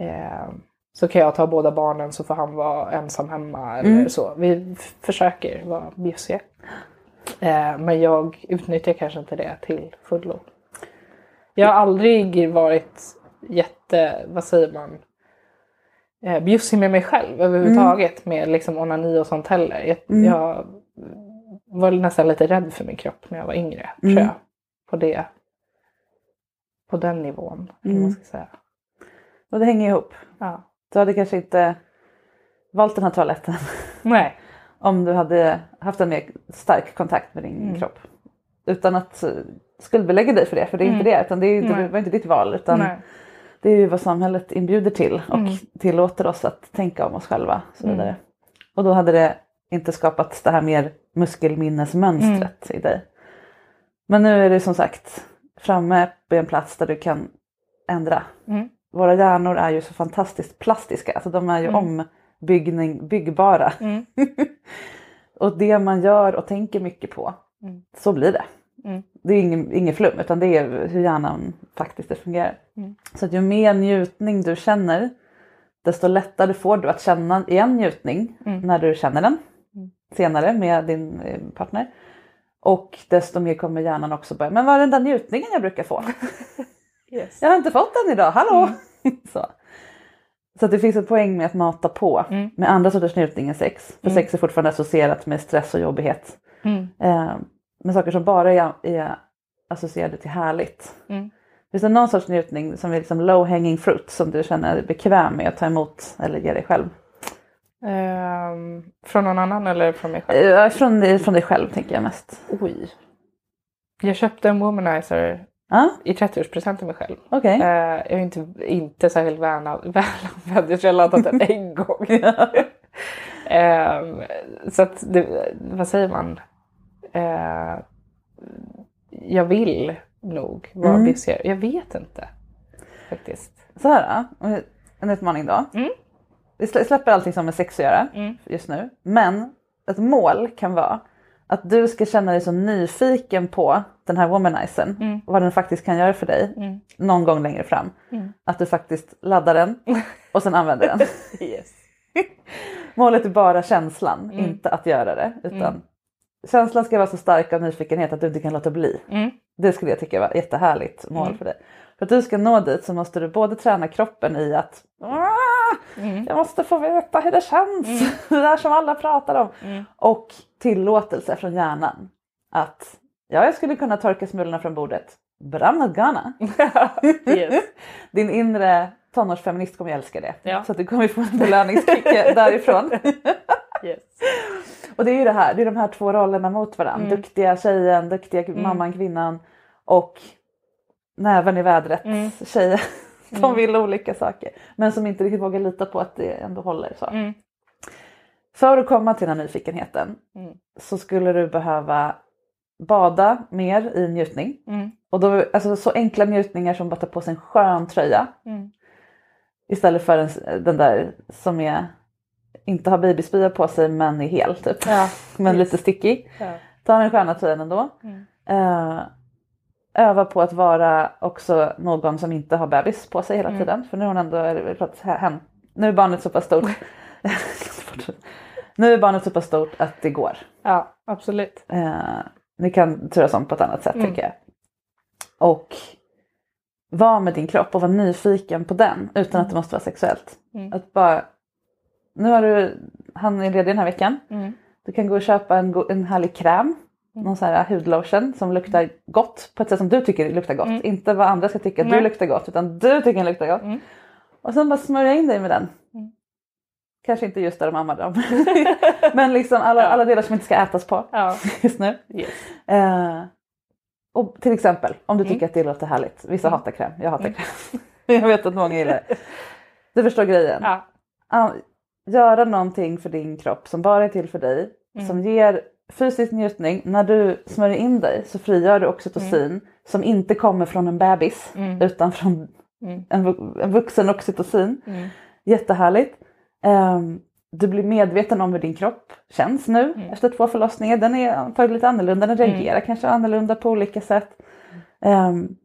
eh, så kan jag ta båda barnen så får han vara ensam hemma eller så. Vi försöker vara bjussiga. Eh, men jag utnyttjar kanske inte det till fullo. Jag har aldrig varit jätte, vad säger man, eh, bjussig med mig själv överhuvudtaget med liksom onani och sånt heller. Jag, Mm. jag var nästan lite rädd för min kropp när jag var yngre. Mm. Tror jag. På, det, på den nivån. Mm. man ska säga. Och det hänger ihop. Ja. Du hade kanske inte valt den här toaletten [LAUGHS] Nej. om du hade haft en mer stark kontakt med din Mm. kropp. Utan att eh, skuldbelägga dig för det, för det är inte Mm. det. Utan det, är det var inte ditt val. Utan Nej. Det är ju vad samhället inbjuder till och Mm. tillåter oss att tänka om oss själva. Så Mm. vidare. och då hade det inte skapat det här mer muskelminnesmönstret i dig. Men nu är det som sagt framme på en plats där du kan ändra. Mm. Våra hjärnor är ju så fantastiskt plastiska, alltså de är ju Mm. ombyggning, byggbara. Mm. [LAUGHS] och det man gör och tänker mycket på, Mm. så blir det. Mm. Det är ingen, ingen flum utan det är hur hjärnan faktiskt fungerar. Mm. Så att ju mer njutning du känner desto lättare får du att känna igen njutning Mm. när du känner den Mm. senare med din eh, partner. Och desto mer kommer hjärnan också börja, men vad är den där njutningen jag brukar få? [LAUGHS] Yes. Jag har inte fått den idag, hallå! [LAUGHS] så. så att det finns en poäng med att mata på Mm. med andra sorters njutning än sex. För Mm. sex är fortfarande associerat med stress och jobbighet. Mm. Eh, med saker som bara är, är associerade till härligt. Finns det någon sorts njutning som är liksom low hanging fruit som du känner dig bekväm med att ta emot eller ge dig själv? Ehm, från någon annan eller från mig själv? Eh, från, dig- från dig själv tänker jag mest. Oj. Jag köpte en womanizer Ja, i 30-årspresent till mig själv. okej. Eh, jag är inte, inte särskilt väl- [LAUGHS] välanvänd. Jag tror jag laddat den en gång. [LAUGHS] Ehm, så att, det, vad säger man? Eh, jag vill nog vara Mm. bjusigare. Jag vet inte. Faktiskt. Så här en utmaning då. Mm. Vi slä- släpper allting som med sex att göra Mm. just nu. Men ett mål kan vara att du ska känna dig så nyfiken på den här womanizern. Mm. Vad den faktiskt kan göra för dig Mm. någon gång längre fram. Mm. Att du faktiskt laddar den [LAUGHS] och sen använder den. Yes. [LAUGHS] Målet är bara känslan, Mm. inte att göra det. Utan Mm. Känslan ska vara så stark av nyfikenhet att du inte kan låta bli. Mm. Det skulle jag tycka var ett jättehärligt mål Mm. för dig. För att du ska nå dit så måste du både träna kroppen i att "Ah, Mm. jag måste få veta hur det känns, [LAUGHS] det där som alla pratar om. Mm. Och tillåtelse från hjärnan att ja, jag skulle kunna torka smulorna från bordet, but I'm not gonna. [LAUGHS] yes. [LAUGHS] Din inre tonårsfeminist kommer älska det. Ja. Så att du kommer få en belöningskick därifrån. [LAUGHS] Yes. Och det är ju det här, det är de här två rollerna mot varandra. Mm. Duktiga tjejen, duktiga Mm. mamman, kvinnan och näven i vädret Mm. tjejen [LAUGHS] som Mm. vill olika saker. Men som inte riktigt vågar lita på att det ändå håller. Så. Mm. För att komma till den här nyfikenheten Mm. så skulle du behöva bada mer i njutning. Och då, alltså så enkla njutningar som bara ta på sig en skön tröja. Istället för en, den där som är inte har babyspya på sig men är hel typ. Ja. [LAUGHS] Men lite stickig. Ja. Ta den sköna tröjan ändå. Mm. Eh, öva på att vara också någon som inte har bebis på sig hela Mm. tiden. För nu är hon ändå, hen, nu är barnet så pass stort. [LAUGHS] nu är barnet så pass stort att det går. ja, absolut. Eh, ni kan turas om på ett annat sätt Mm. tänker jag. Och var med din kropp och var nyfiken på den utan att det måste vara sexuellt. Mm. Att bara, nu har du, han är ledig den här veckan. Mm. Du kan gå och köpa en, en härlig kräm någon så här hudlotion som luktar gott på ett sätt som du tycker luktar gott. Mm. Inte vad andra ska tycka att du luktar gott utan du tycker den luktar gott. Mm. Och sen bara smörja in dig med den. Mm. Kanske inte just där de ammar dem. [LAUGHS] Men liksom alla, Ja. alla delar som inte ska ätas på Ja. [LAUGHS] just nu. Yes. Eh, och till exempel om du Mm. tycker att det låter härligt. Vissa Mm. hatar kräm, jag hatar kräm. [LAUGHS] jag vet att många gillar det. Du förstår grejen. Ja. Göra någonting för din kropp som bara är till för dig. Mm. Som ger fysisk njutning. När du smörjer in dig så frigör du oxytocin som inte kommer från en bebis Mm. utan från Mm. en, en vuxen oxytocin. Mm. Jättehärligt. Ehm, du blir medveten om hur din kropp känns nu Mm. efter två förlossningar. Den är antagligen lite annorlunda, den reagerar kanske annorlunda på olika sätt. Um,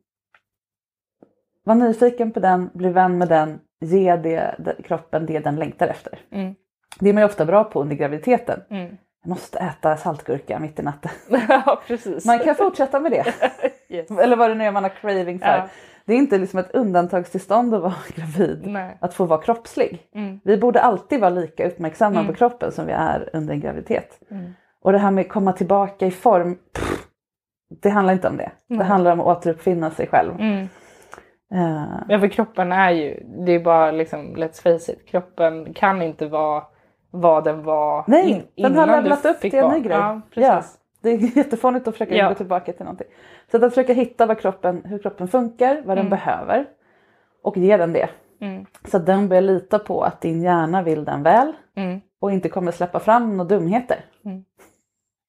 var nyfiken på den, bli vän med den, ge det, det, kroppen det den längtar efter. Mm. Det är man ju ofta bra på under graviditeten. Mm. Jag måste äta saltgurka mitt i natten. [LAUGHS] ja. Man kan fortsätta med det. [LAUGHS] Yes. Eller vad det nu är man har craving för. Ja. Det är inte liksom ett undantagstillstånd att vara [LAUGHS] gravid. Nej. Att få vara kroppslig. Mm. Vi borde alltid vara lika uppmärksamma Mm. på kroppen som vi är under en graviditet. Mm. Och det här med att komma tillbaka i form. Pff, det handlar inte om det. Det handlar om att återuppfinna sig själv. Eh, Ja, för kroppen är ju, det är bara liksom, let's face it, kroppen kan inte vara vad den var nej, in, den har levlat upp till en ny grej. Ja, precis. Det är [LAUGHS] jättefånigt att försöka Ja. gå tillbaka till någonting. Så att försöka hitta vad kroppen, hur kroppen funkar, vad den Mm. behöver. Och ge den det. Mm. Så att den börjar lita på att din hjärna vill den väl. Mm. och inte kommer släppa fram några dumheter. Mm.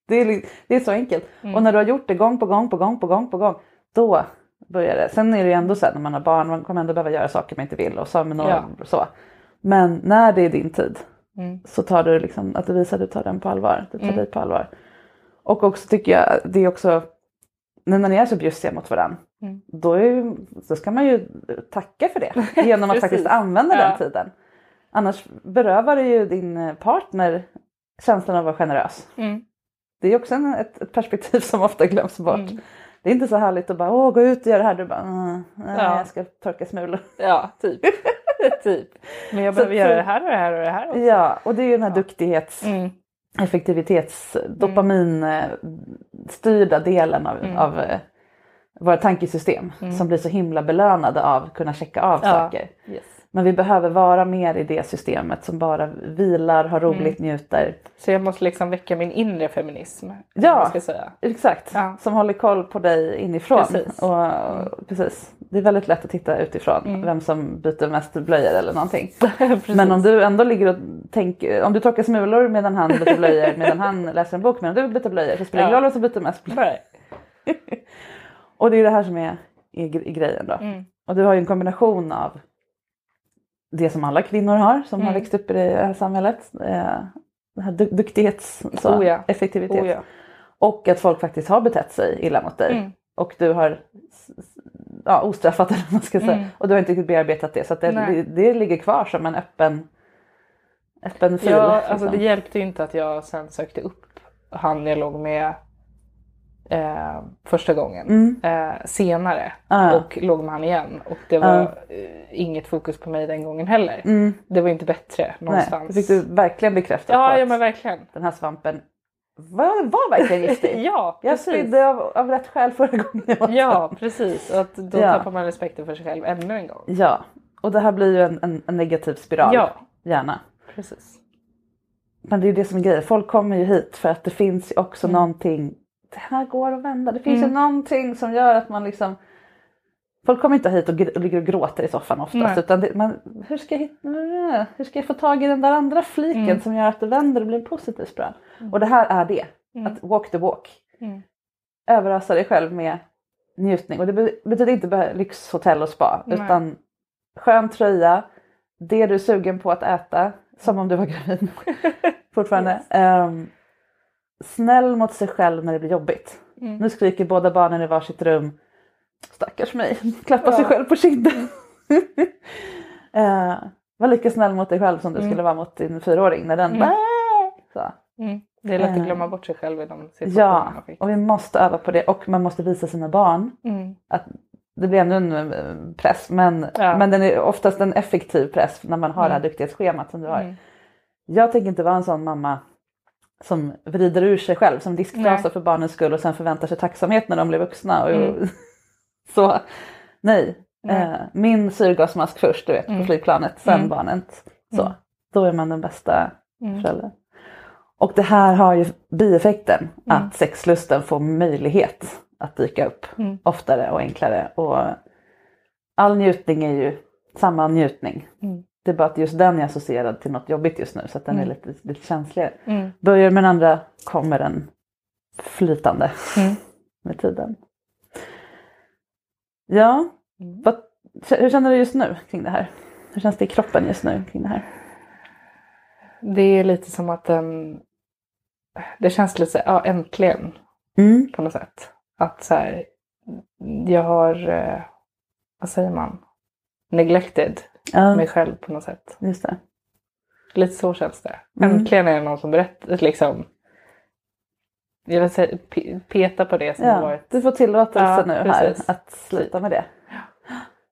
Det, är, det är så enkelt. Mm. Och när du har gjort det gång på gång på gång på gång på gång, då börjar det. Sen är det ju ändå så här när man har barn, man kommer ändå behöva göra saker man inte vill och så. Men, och, Ja. så. men när det är din tid Mm. så tar du liksom att du visar att du tar den på allvar. Du tar Mm. dig på allvar. Och också tycker jag det är också när ni är så bjussiga mot varandra. Mm. Då, är så ska man ju tacka för det [LAUGHS] genom att faktiskt använda Ja. den tiden. Annars berövar du ju din partner känslan av att vara generös. Mm. Det är också en, ett, ett perspektiv som ofta glöms bort. Mm. Det är inte så härligt att bara Åh, gå ut och göra det här. Du bara mm, nej, Ja. jag ska torka smulor. Ja, typ. [LAUGHS] typ. Men jag Så- behöver göra så- det här och det här och det här också. Ja, och det är ju den här Ja. duktighets Mm. Effektivitets dopaminstyrda delen av, Mm. av eh, våra tankesystem Mm. som blir så himla belönade av att kunna checka av Ja. saker. Yes. Men vi behöver vara mer i det systemet som bara vilar, har roligt, Mm. njuter. Så jag måste liksom väcka min inre feminism. Ja. Exakt, Ja. som håller koll på dig inifrån. Precis. Och, och, precis. Det är väldigt lätt att titta utifrån Mm. vem som byter mest blöjor eller någonting. [LAUGHS] Men om du ändå ligger och tänker, om du torkar smulor medan han byter blöjor, [LAUGHS] medan han läser en bok medan du byter blöjor så spelar det Ja. ingen roll vem som byter mest blöjor. [LAUGHS] Och det är det här som är, är gre- grejen då. Mm. Och du har ju en kombination av det som alla kvinnor har som har Mm. växt upp i det här samhället. Eh, det här du- duktighets, så, Oh ja. effektivitet. Oh, ja. Och att folk faktiskt har betett sig illa mot dig. Mm. Och du har ja, ostraffat [LAUGHS] eller vad man ska säga. Mm. Och du har inte riktigt bearbetat det. Så att det, det, det ligger kvar som en öppen, öppen fil. Ja, liksom. [LAUGHS] alltså det hjälpte ju inte att jag sen sökte upp han jag låg med eh, första gången. Mm. Eh, senare. Ah. Och låg med han igen. Och det var Ah. eh, inget fokus på mig den gången heller. Mm. Det var inte bättre Nej, någonstans. det fick du verkligen bekräftat på ja, ja att men verkligen. den här svampen var, var verkligen giftig. [LAUGHS] ja, Jag precis. spydde av, av rätt skäl förra gången var Ja, precis. Och att då Ja. tappar man respekten för sig själv ännu en gång. Ja, och det här blir ju en, en, en negativ spiral. Ja. Gärna. Precis. Men det är det som är grejen. Folk kommer ju hit för att det finns ju också Mm. någonting. Det här går att vända. Det finns Mm. ju någonting som gör att man liksom. Folk kommer inte hit och, gr- och ligger och gråter i soffan oftast. Nej. Utan det, man, hur, ska jag, hur ska jag få tag i den där andra fliken Mm. som gör att det vänder och blir en positiv spiral. Och det här är det. Mm. Att walk the walk. Mm. Överösa dig själv med njutning. Och det be- betyder inte bara lyxhotell och spa. Nej. Utan skön tröja. Det du är sugen på att äta. Som om du var gravid [LAUGHS] fortfarande. Ehm, snäll mot sig själv när det blir jobbigt. Mm. Nu skriker båda barnen i varsitt rum. Stackars mig. Klappa sig Ja. själv på kinden. uh, [LAUGHS] var lika snäll mot dig själv som du Mm. skulle vara mot din fyraåring när den Mm. bara... Så. Mm. Det är lätt Eh. att glömma bort sig själv i de Ja, situationerna. faktiskt. och vi måste öva på det och man måste visa sina barn Mm. att det blir ännu en eh, press men, Ja. men den är oftast en effektiv press när man har det här Mm. duktighetsschemat som du har. Mm. Jag tänker inte vara en sån mamma som vrider ur sig själv, som disktrasar Nej. för barnens skull och sen förväntar sig tacksamhet när de blir vuxna. Och, Mm. [LAUGHS] så nej, Nej. Eh, min syrgasmask först du vet på Mm. flygplanet, sen Mm. barnet. Så, Mm. Då är man den bästa Mm. föräldern. Och det här har ju bieffekten Mm. att sexlusten får möjlighet att dyka upp Mm. oftare och enklare. Och all njutning är ju samma njutning. Mm. Det är bara att just den är associerad till något jobbigt just nu så att den är Mm. lite, lite känsligare. Mm. Börjar med den andra kommer den flytande Mm. [LAUGHS] med tiden. Ja, Mm. vad, hur känner du just nu kring det här? Hur känns det i kroppen just nu kring det här? Det är lite som att den... Det känns lite så ja äntligen Mm. på något sätt. Att så här, jag har, eh, vad säger man, neglected Ja, mig själv på något sätt. just det. Lite så känns det. Mm. Äntligen är det någon som berättar, liksom, jag vill säga, pe- peta på det som har Ja, varit. du får tillåtelse Ja, nu här att sluta med det.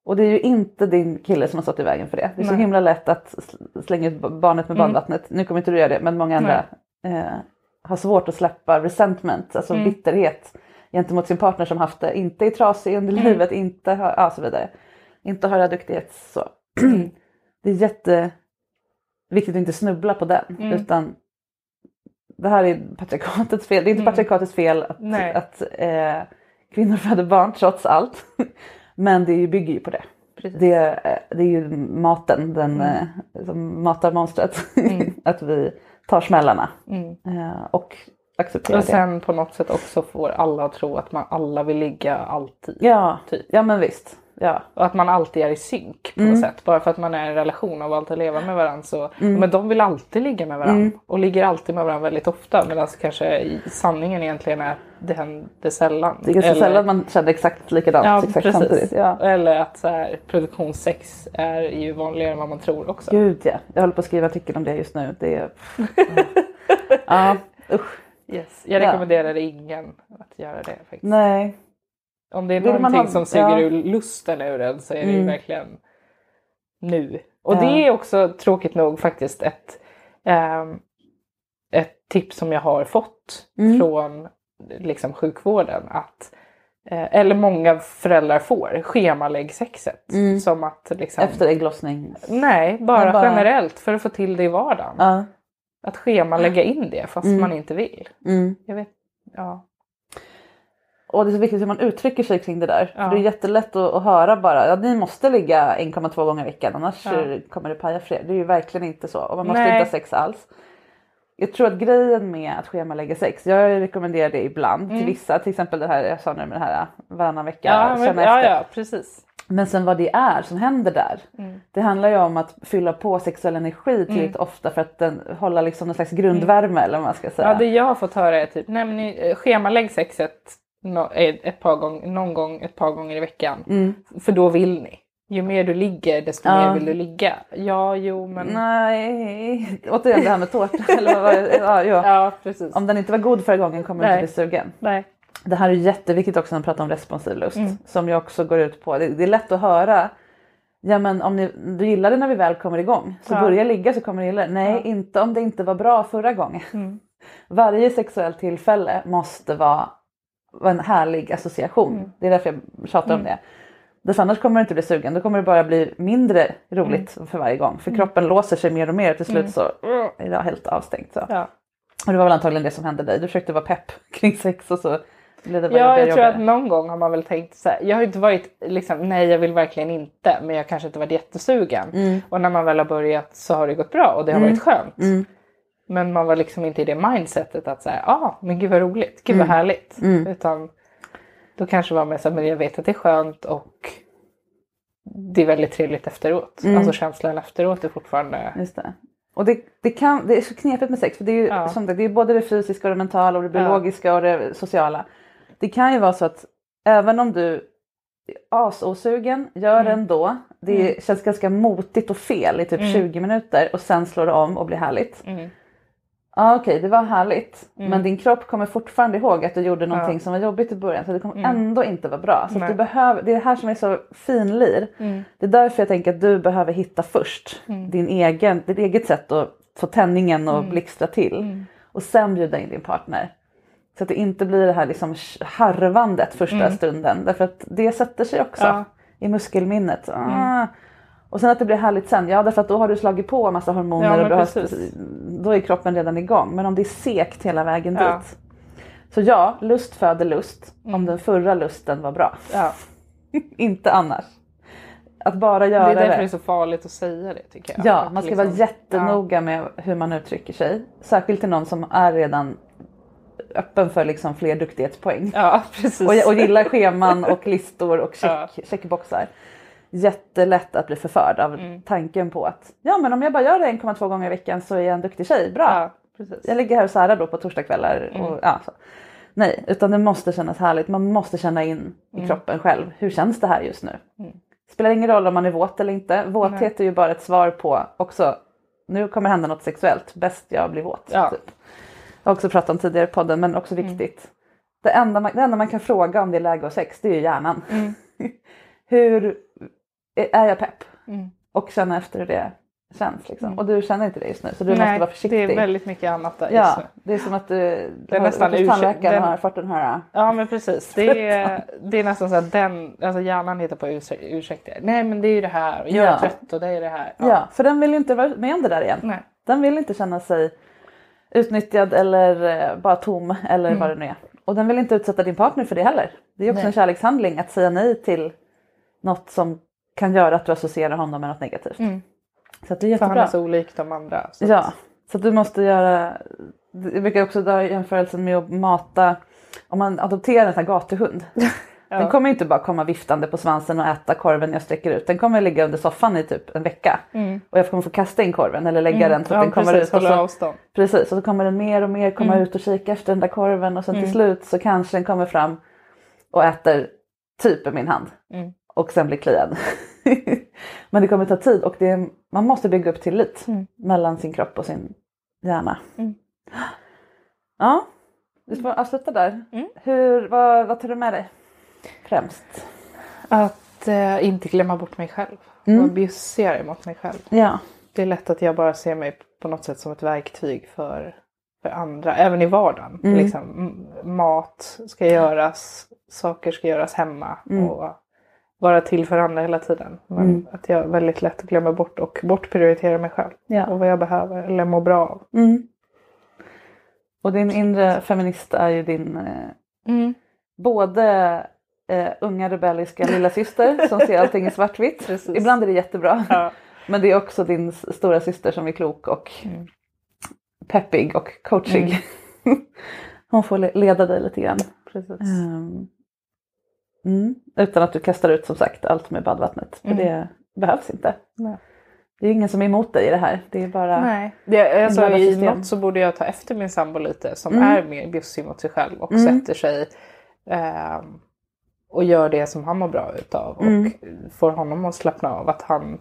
Och det är ju inte din kille som har stått i vägen för det. Det är så Nej. himla lätt att sl- slänga ut barnet med Mm. badvattnet. Nu kommer inte du göra det, men många andra eh, har svårt att släppa resentment, alltså Mm. bitterhet gentemot sin partner som haft det, inte är trasig under Mm. livet, inte har, ja, så vidare. Inte har duktighet så. Det är jätteviktigt att inte snubbla på den, Mm. utan det här är patriarkatets fel. Det är inte Mm. patriarkatets fel att, Nej. att eh, kvinnor föder barn trots allt. [LAUGHS] Men det bygger ju på det. Precis. Det, eh, det är ju maten, den Mm. eh, som matar monstret. Mm. [LAUGHS] att vi tar smällarna Mm. eh, och accepterar Och det. sen på något sätt också får alla att tro att man alla vill ligga alltid. Ja, typ. ja men visst. Ja. Och att man alltid är i synk på Mm. något sätt. Bara för att man är i en relation och valt att leva med varandra så. Mm. Men de vill alltid ligga med varandra. Mm. Och ligger alltid med varandra väldigt ofta. Medan kanske sanningen egentligen är att det händer sällan. Det är ganska Eller- sällan man känner exakt likadant Ja, exakt precis. samtidigt. Ja. Eller att så här, produktionssex är ju vanligare än vad man tror också. Gud ja, jag håller på att skriva artikel om det just nu. Det är... [LAUGHS] ja, usch. Yes. Jag Ja. rekommenderar ingen att göra det. Faktiskt. Nej. Om det är Vill någonting ha- som suger ja. ur lusten ur den så är det ju Mm. verkligen nu. Och Ja. det är också tråkigt nog faktiskt ett, ehm, ett tips som jag har fått Mm. från liksom, sjukvården. Att, eh, eller många föräldrar får, schemalägg sexet. Mm. Som att liksom, Efter ägglossning. Nej, bara, bara- generellt för att få till det i vardagen. Ja. Att schemalägga in det fast Mm. man inte vill. Mm. Jag vet, ja. Och det är så viktigt hur man uttrycker sig kring det där. Ja. För det är jättelätt att, att höra bara, ja ni måste ligga 1,2 gånger i veckan annars Ja. kommer det paja för er. Det är ju verkligen inte så. Och man måste Nej. inte ha sex alls. Jag tror att grejen med att schemalägga sex, jag rekommenderar det ibland till Mm. vissa, till exempel det här jag sa nu med det här varannan vecka, Ja, men, känna ja, ja, precis. Men sen vad det är som händer där. Mm. Det handlar ju om att fylla på sexuell energi tillräckligt ofta för att den, hålla liksom någon slags grundvärme eller vad man ska säga. Ja, det jag har fått höra är typ, nej men ni, eh, schemalägg sexet no, ett par gång, någon gång ett par gånger i veckan. Mm. För då vill ni. Ju mer du ligger desto Ja. mer vill du ligga. Ja, jo men... Nej, återigen det här med tårta. [LAUGHS] eller vad? Ja, ja. Ja, precis. Om den inte var god förra gången kommer du Nej. inte bli sugen. Nej. Det här är jätteviktigt också när man pratar om responsiv lust. Mm. Som ju också går ut på, det, det är lätt att höra. Ja men om ni, du gillar det när vi väl kommer igång. Så Ja. börja ligga så kommer du gilla det. Nej Ja. inte om det inte var bra förra gången. Mm. [LAUGHS] Varje sexuellt tillfälle måste vara, vara en härlig association. Mm. Det är därför jag tjatar om Mm. det. Därför annars kommer du inte bli sugen. Då kommer det bara bli mindre roligt för varje gång. För kroppen låser sig mer och mer och till slut Mm. så är det helt avstängt. Så. Ja. Och det var väl antagligen det som hände dig. Du försökte vara pepp [LAUGHS] kring sex och så blev det bara Ja, jobbigare jag tror och att någon gång har man väl tänkt så här, jag har inte varit liksom, nej jag vill verkligen inte, men jag kanske inte varit jättesugen. Mm. Och när man väl har börjat så har det gått bra och det har Mm. varit skönt. Mm. Men man var liksom inte i det mindsetet att säga, ah, men gud vad roligt, gud vad Mm. härligt. Mm. Utan då kanske var med så här, men jag vet att det är skönt och det är väldigt trevligt efteråt. Mm. Alltså känslan efteråt är fortfarande... Just det. Och det, det, kan, det är så knepigt med sex för det är ju Ja. som det, det är både det fysiska och det mentala och det Ja. biologiska och det sociala. Det kan ju vara så att även om du är asosugen, gör Mm. ändå. Det känns ganska motigt och fel i typ Mm. 20 minuter och sen slår det om och blir härligt. Mm. Ja okej, det var härligt. Mm. Men din kropp kommer fortfarande ihåg att du gjorde någonting Ja. som var jobbigt i början. Så det kommer Mm. ändå inte vara bra. Så att du behöver, det är det här som är så finlir. Mm. Det är därför jag tänker att du behöver hitta först Mm. din egen, ditt eget sätt att få tändningen och Mm. blixtra till. Mm. Och sen bjuda in din partner. Så att det inte blir det här liksom harvandet första Mm. stunden. Därför att det sätter sig också Ja. i muskelminnet. Ah. Och sen att det blir härligt sen. Ja därför att då har du slagit på en massa hormoner Ja, och har, då är kroppen redan igång. Men om det är sekt hela vägen Ja. dit. Så ja, lust föder lust. Mm. Om den förra lusten var bra. Ja. [LAUGHS] inte annars. Att bara Det göra är därför det. det är så farligt att säga det tycker jag. Ja, Att man ska liksom- vara jättenoga med hur man uttrycker sig. Särskilt till någon som är redan öppen för liksom fler duktighetspoäng. Ja, precis. Och, och gillar scheman och listor och check, Ja. checkboxar. Jättelätt att bli förförd av Mm. tanken på att ja men om jag bara gör det 1,2 gånger i veckan så är jag en duktig tjej. Bra! Ja. Jag ligger här och särar då på torsdagskvällar. Mm. Ja, så. Nej, utan det måste kännas härligt. Man måste känna in i Mm. kroppen själv. Hur känns det här just nu? Spelar ingen roll om man är våt eller inte. Våthet är ju bara ett svar på också. Nu kommer hända något sexuellt. Bäst jag blir våt. Ja. Typ. Jag har också pratat om tidigare i podden men också viktigt. Det, enda man, det enda man kan fråga om det är läge och sex det är ju hjärnan. [LAUGHS] hur är jag pepp? Mm. Och känna efter hur det känns. Liksom. Och du känner inte det just nu så du måste vara försiktig. det är väldigt mycket annat där just Ja, nu. det är som att du, Det du är har, nästan hos tandläkaren den- har fått den här... Ja men precis. Det är, det är nästan så att den, alltså hjärnan hittar på ursäk- ursäkter. Nej men det är ju det här och jag är Ja. trött och det är det här. Ja. för den vill ju inte vara med om det där igen. Nej. Den vill inte känna sig utnyttjad eller eh, bara tom eller vad det nu är. Och den vill inte utsätta din partner för det heller. Det är också Nej. en kärlekshandling att säga nej till något som kan göra att du associerar honom med något negativt. Mm. Så det är För han jättebra. är så olik de andra. Så Ja, så du måste göra, jag brukar också dra jämförelsen med att mata, om man adopterar en sån här gatuhund. [LAUGHS] Den kommer inte bara komma viftande på svansen och äta korven jag sträcker ut. Den kommer ligga under soffan i typ en vecka. Och jag kommer få kasta in korven eller lägga den så att Mm. Ja, den kommer precis, ut. Och så, avstånd. precis, och så kommer den mer och mer komma Mm. ut och kika efter den där korven och sen till slut så kanske den kommer fram och äter typ i min hand. Mm. Och sen blir kliad. Men det kommer ta tid och det man måste bygga upp tillit Mm. mellan sin kropp och sin hjärna. Mm. Ja, vi får avsluta där. Mm. Hur, vad, vad tar du med dig främst? Att eh, inte glömma bort mig själv. Mm. Vara bjussigare mot mig själv. Ja, Det är lätt att jag bara ser mig på något sätt som ett verktyg för, för andra, även i vardagen. Mm. Liksom, mat ska göras, saker ska göras hemma Mm. och vara till för andra hela tiden. Men Mm. att jag väldigt lätt glömmer bort och bortprioriterar mig själv Ja. och vad jag behöver eller mår bra av. Mm. Och din inre feminist är ju din eh, både eh, unga rebelliska lilla syster [LAUGHS] som ser allting i svartvitt. Precis. Ibland är det jättebra. Ja. [LAUGHS] Men det är också din stora syster som är klok och Mm. peppig och coachig. [LAUGHS] Hon får le- leda dig lite grann. Precis. Ehm, Mm. Utan att du kastar ut som sagt allt med badvattnet. För Mm. det behövs inte. Nej. Det är ingen som är emot dig i det här. Det är bara... Nej. Det, alltså, I system. något så borde jag ta efter min sambo lite som Mm. är mer bjussig mot sig själv och Mm. sätter sig ehm, och gör det som han mår bra utav Mm. och får honom att slappna av. Att han,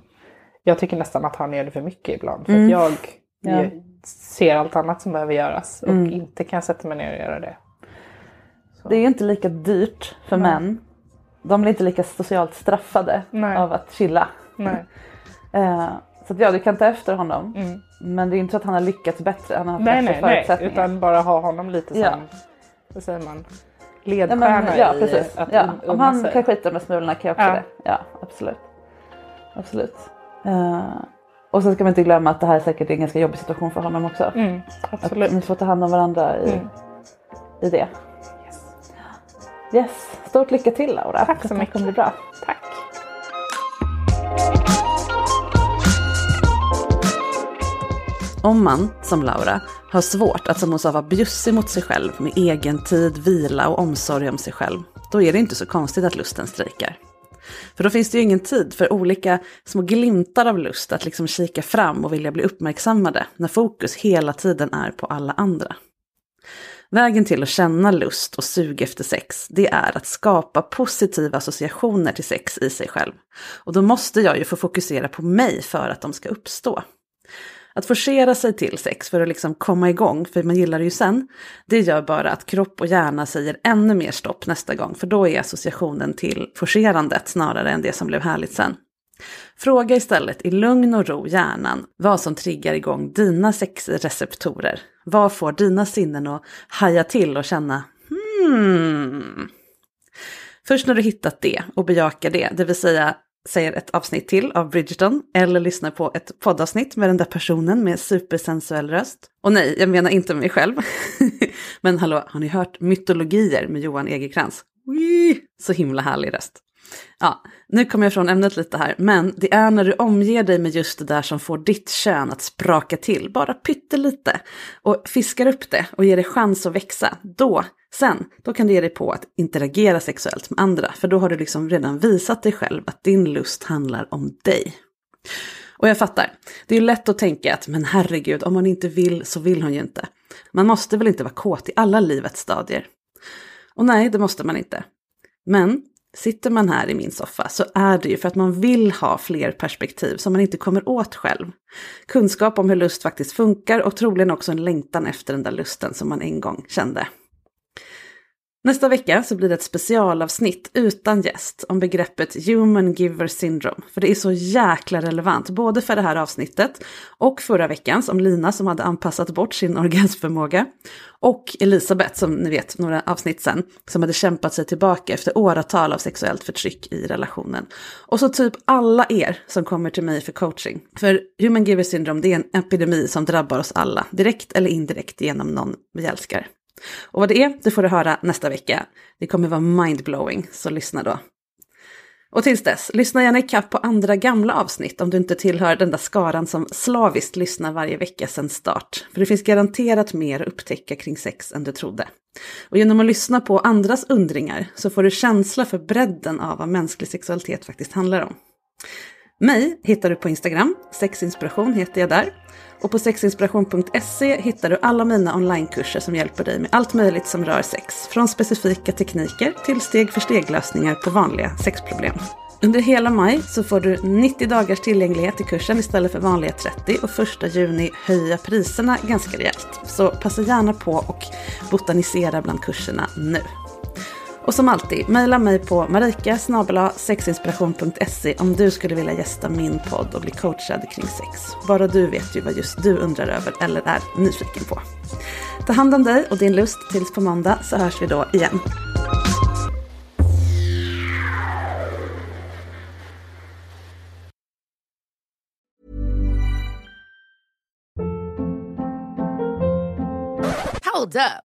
jag tycker nästan att han gör det för mycket ibland för Mm. att jag, Ja. jag ser allt annat som behöver göras och Mm. inte kan sätta mig ner och göra det. Så. Det är ju inte lika dyrt för Nej. män. De blir inte lika socialt straffade Nej. av att chilla. Nej. [LAUGHS] Eh, så att ja, du kan ta efter honom. Mm. Men det är inte så att han har lyckats bättre. Han har haft Nej, bättre nej, nej, förutsättningar. utan bara ha honom lite som, Ja. vad säger man, Ja, ledstjärna ja, i precis. att Ja, om han sig. kan skita med smulorna kan jag också Ja. det. Ja, absolut. Absolut. Eh, och sen ska man inte glömma att det här är säkert en ganska jobbig situation för honom också. Mm, Att absolut. ni får ta hand om varandra i, Mm. i det. Yes. Stort lycka till Laura. Tack så Det mycket. kommer bli bra. Tack. Om man, som Laura, har svårt att som hon sa vara bjussig mot sig själv med egen tid, vila och omsorg om sig själv, då är det inte så konstigt att lusten strejkar. För då finns det ju ingen tid för olika små glimtar av lust att liksom kika fram och vilja bli uppmärksammade när fokus hela tiden är på alla andra. Vägen till att känna lust och sug efter sex, det är att skapa positiva associationer till sex i sig själv. Och då måste jag ju få fokusera på mig för att de ska uppstå. Att forcera sig till sex för att liksom komma igång, för man gillar det ju sen, det gör bara att kropp och hjärna säger ännu mer stopp nästa gång, för då är associationen till forcerandet snarare än det som blev härligt sen. Fråga istället i lugn och ro hjärnan vad som triggar igång dina sexreceptorer. Vad får dina sinnen att haja till och känna hmm. Först när du hittat det och bejakar det, det vill säga säger ett avsnitt till av Bridgerton eller lyssnar på ett poddavsnitt med den där personen med supersensuell röst. Och nej, jag menar inte mig själv. [LAUGHS] Men hallå, har ni hört mytologier med Johan Egerkrans? Så himla härlig röst. Ja, nu kommer jag från ämnet lite här, men det är när du omger dig med just det där som får ditt kön att spraka till, bara pyttelite, och fiskar upp det och ger det chans att växa, då, sen, då kan du ge dig på att interagera sexuellt med andra, för då har du liksom redan visat dig själv att din lust handlar om dig. Och jag fattar, det är lätt att tänka att men herregud, om hon inte vill så vill hon ju inte. Man måste väl inte vara kåt i alla livets stadier? Och nej, det måste man inte. Men Sitter man här i min soffa så är det ju för att man vill ha fler perspektiv som man inte kommer åt själv. Kunskap om hur lust faktiskt funkar och troligen också en längtan efter den där lusten som man en gång kände. Nästa vecka så blir det ett specialavsnitt utan gäst om begreppet human giver syndrome. För det är så jäkla relevant, både för det här avsnittet och förra veckans om Lina som hade anpassat bort sin [LAUGHS] orgasmförmåga. Och Elisabeth som ni vet, några avsnitt sen, som hade kämpat sig tillbaka efter åratal av sexuellt förtryck i relationen. Och så typ alla er som kommer till mig för coaching. För human giver syndrome det är en epidemi som drabbar oss alla, direkt eller indirekt genom någon vi älskar. Och vad det är, det får du höra nästa vecka. Det kommer vara mindblowing, så lyssna då. Och tills dess, lyssna gärna ikapp på andra gamla avsnitt om du inte tillhör den där skaran som slaviskt lyssnar varje vecka sedan start. För det finns garanterat mer att upptäcka kring sex än du trodde. Och genom att lyssna på andras undringar så får du känsla för bredden av vad mänsklig sexualitet faktiskt handlar om. Mig hittar du på Instagram, sexinspiration heter jag där. Och på sexinspiration.se hittar du alla mina onlinekurser som hjälper dig med allt möjligt som rör sex. Från specifika tekniker till steg för steg-lösningar på vanliga sexproblem. Under hela maj så får du 90 dagars tillgänglighet i kursen istället för vanliga 30 och första juni höja priserna ganska rejält. Så passa gärna på och botanisera bland kurserna nu. Och som alltid, mejla mig på marika.sexinspiration.se om du skulle vilja gästa min podd och bli coachad kring sex. Bara du vet ju vad just du undrar över eller är nyfiken på. Ta hand om dig och din lust tills på måndag så hörs vi då igen. Hold up.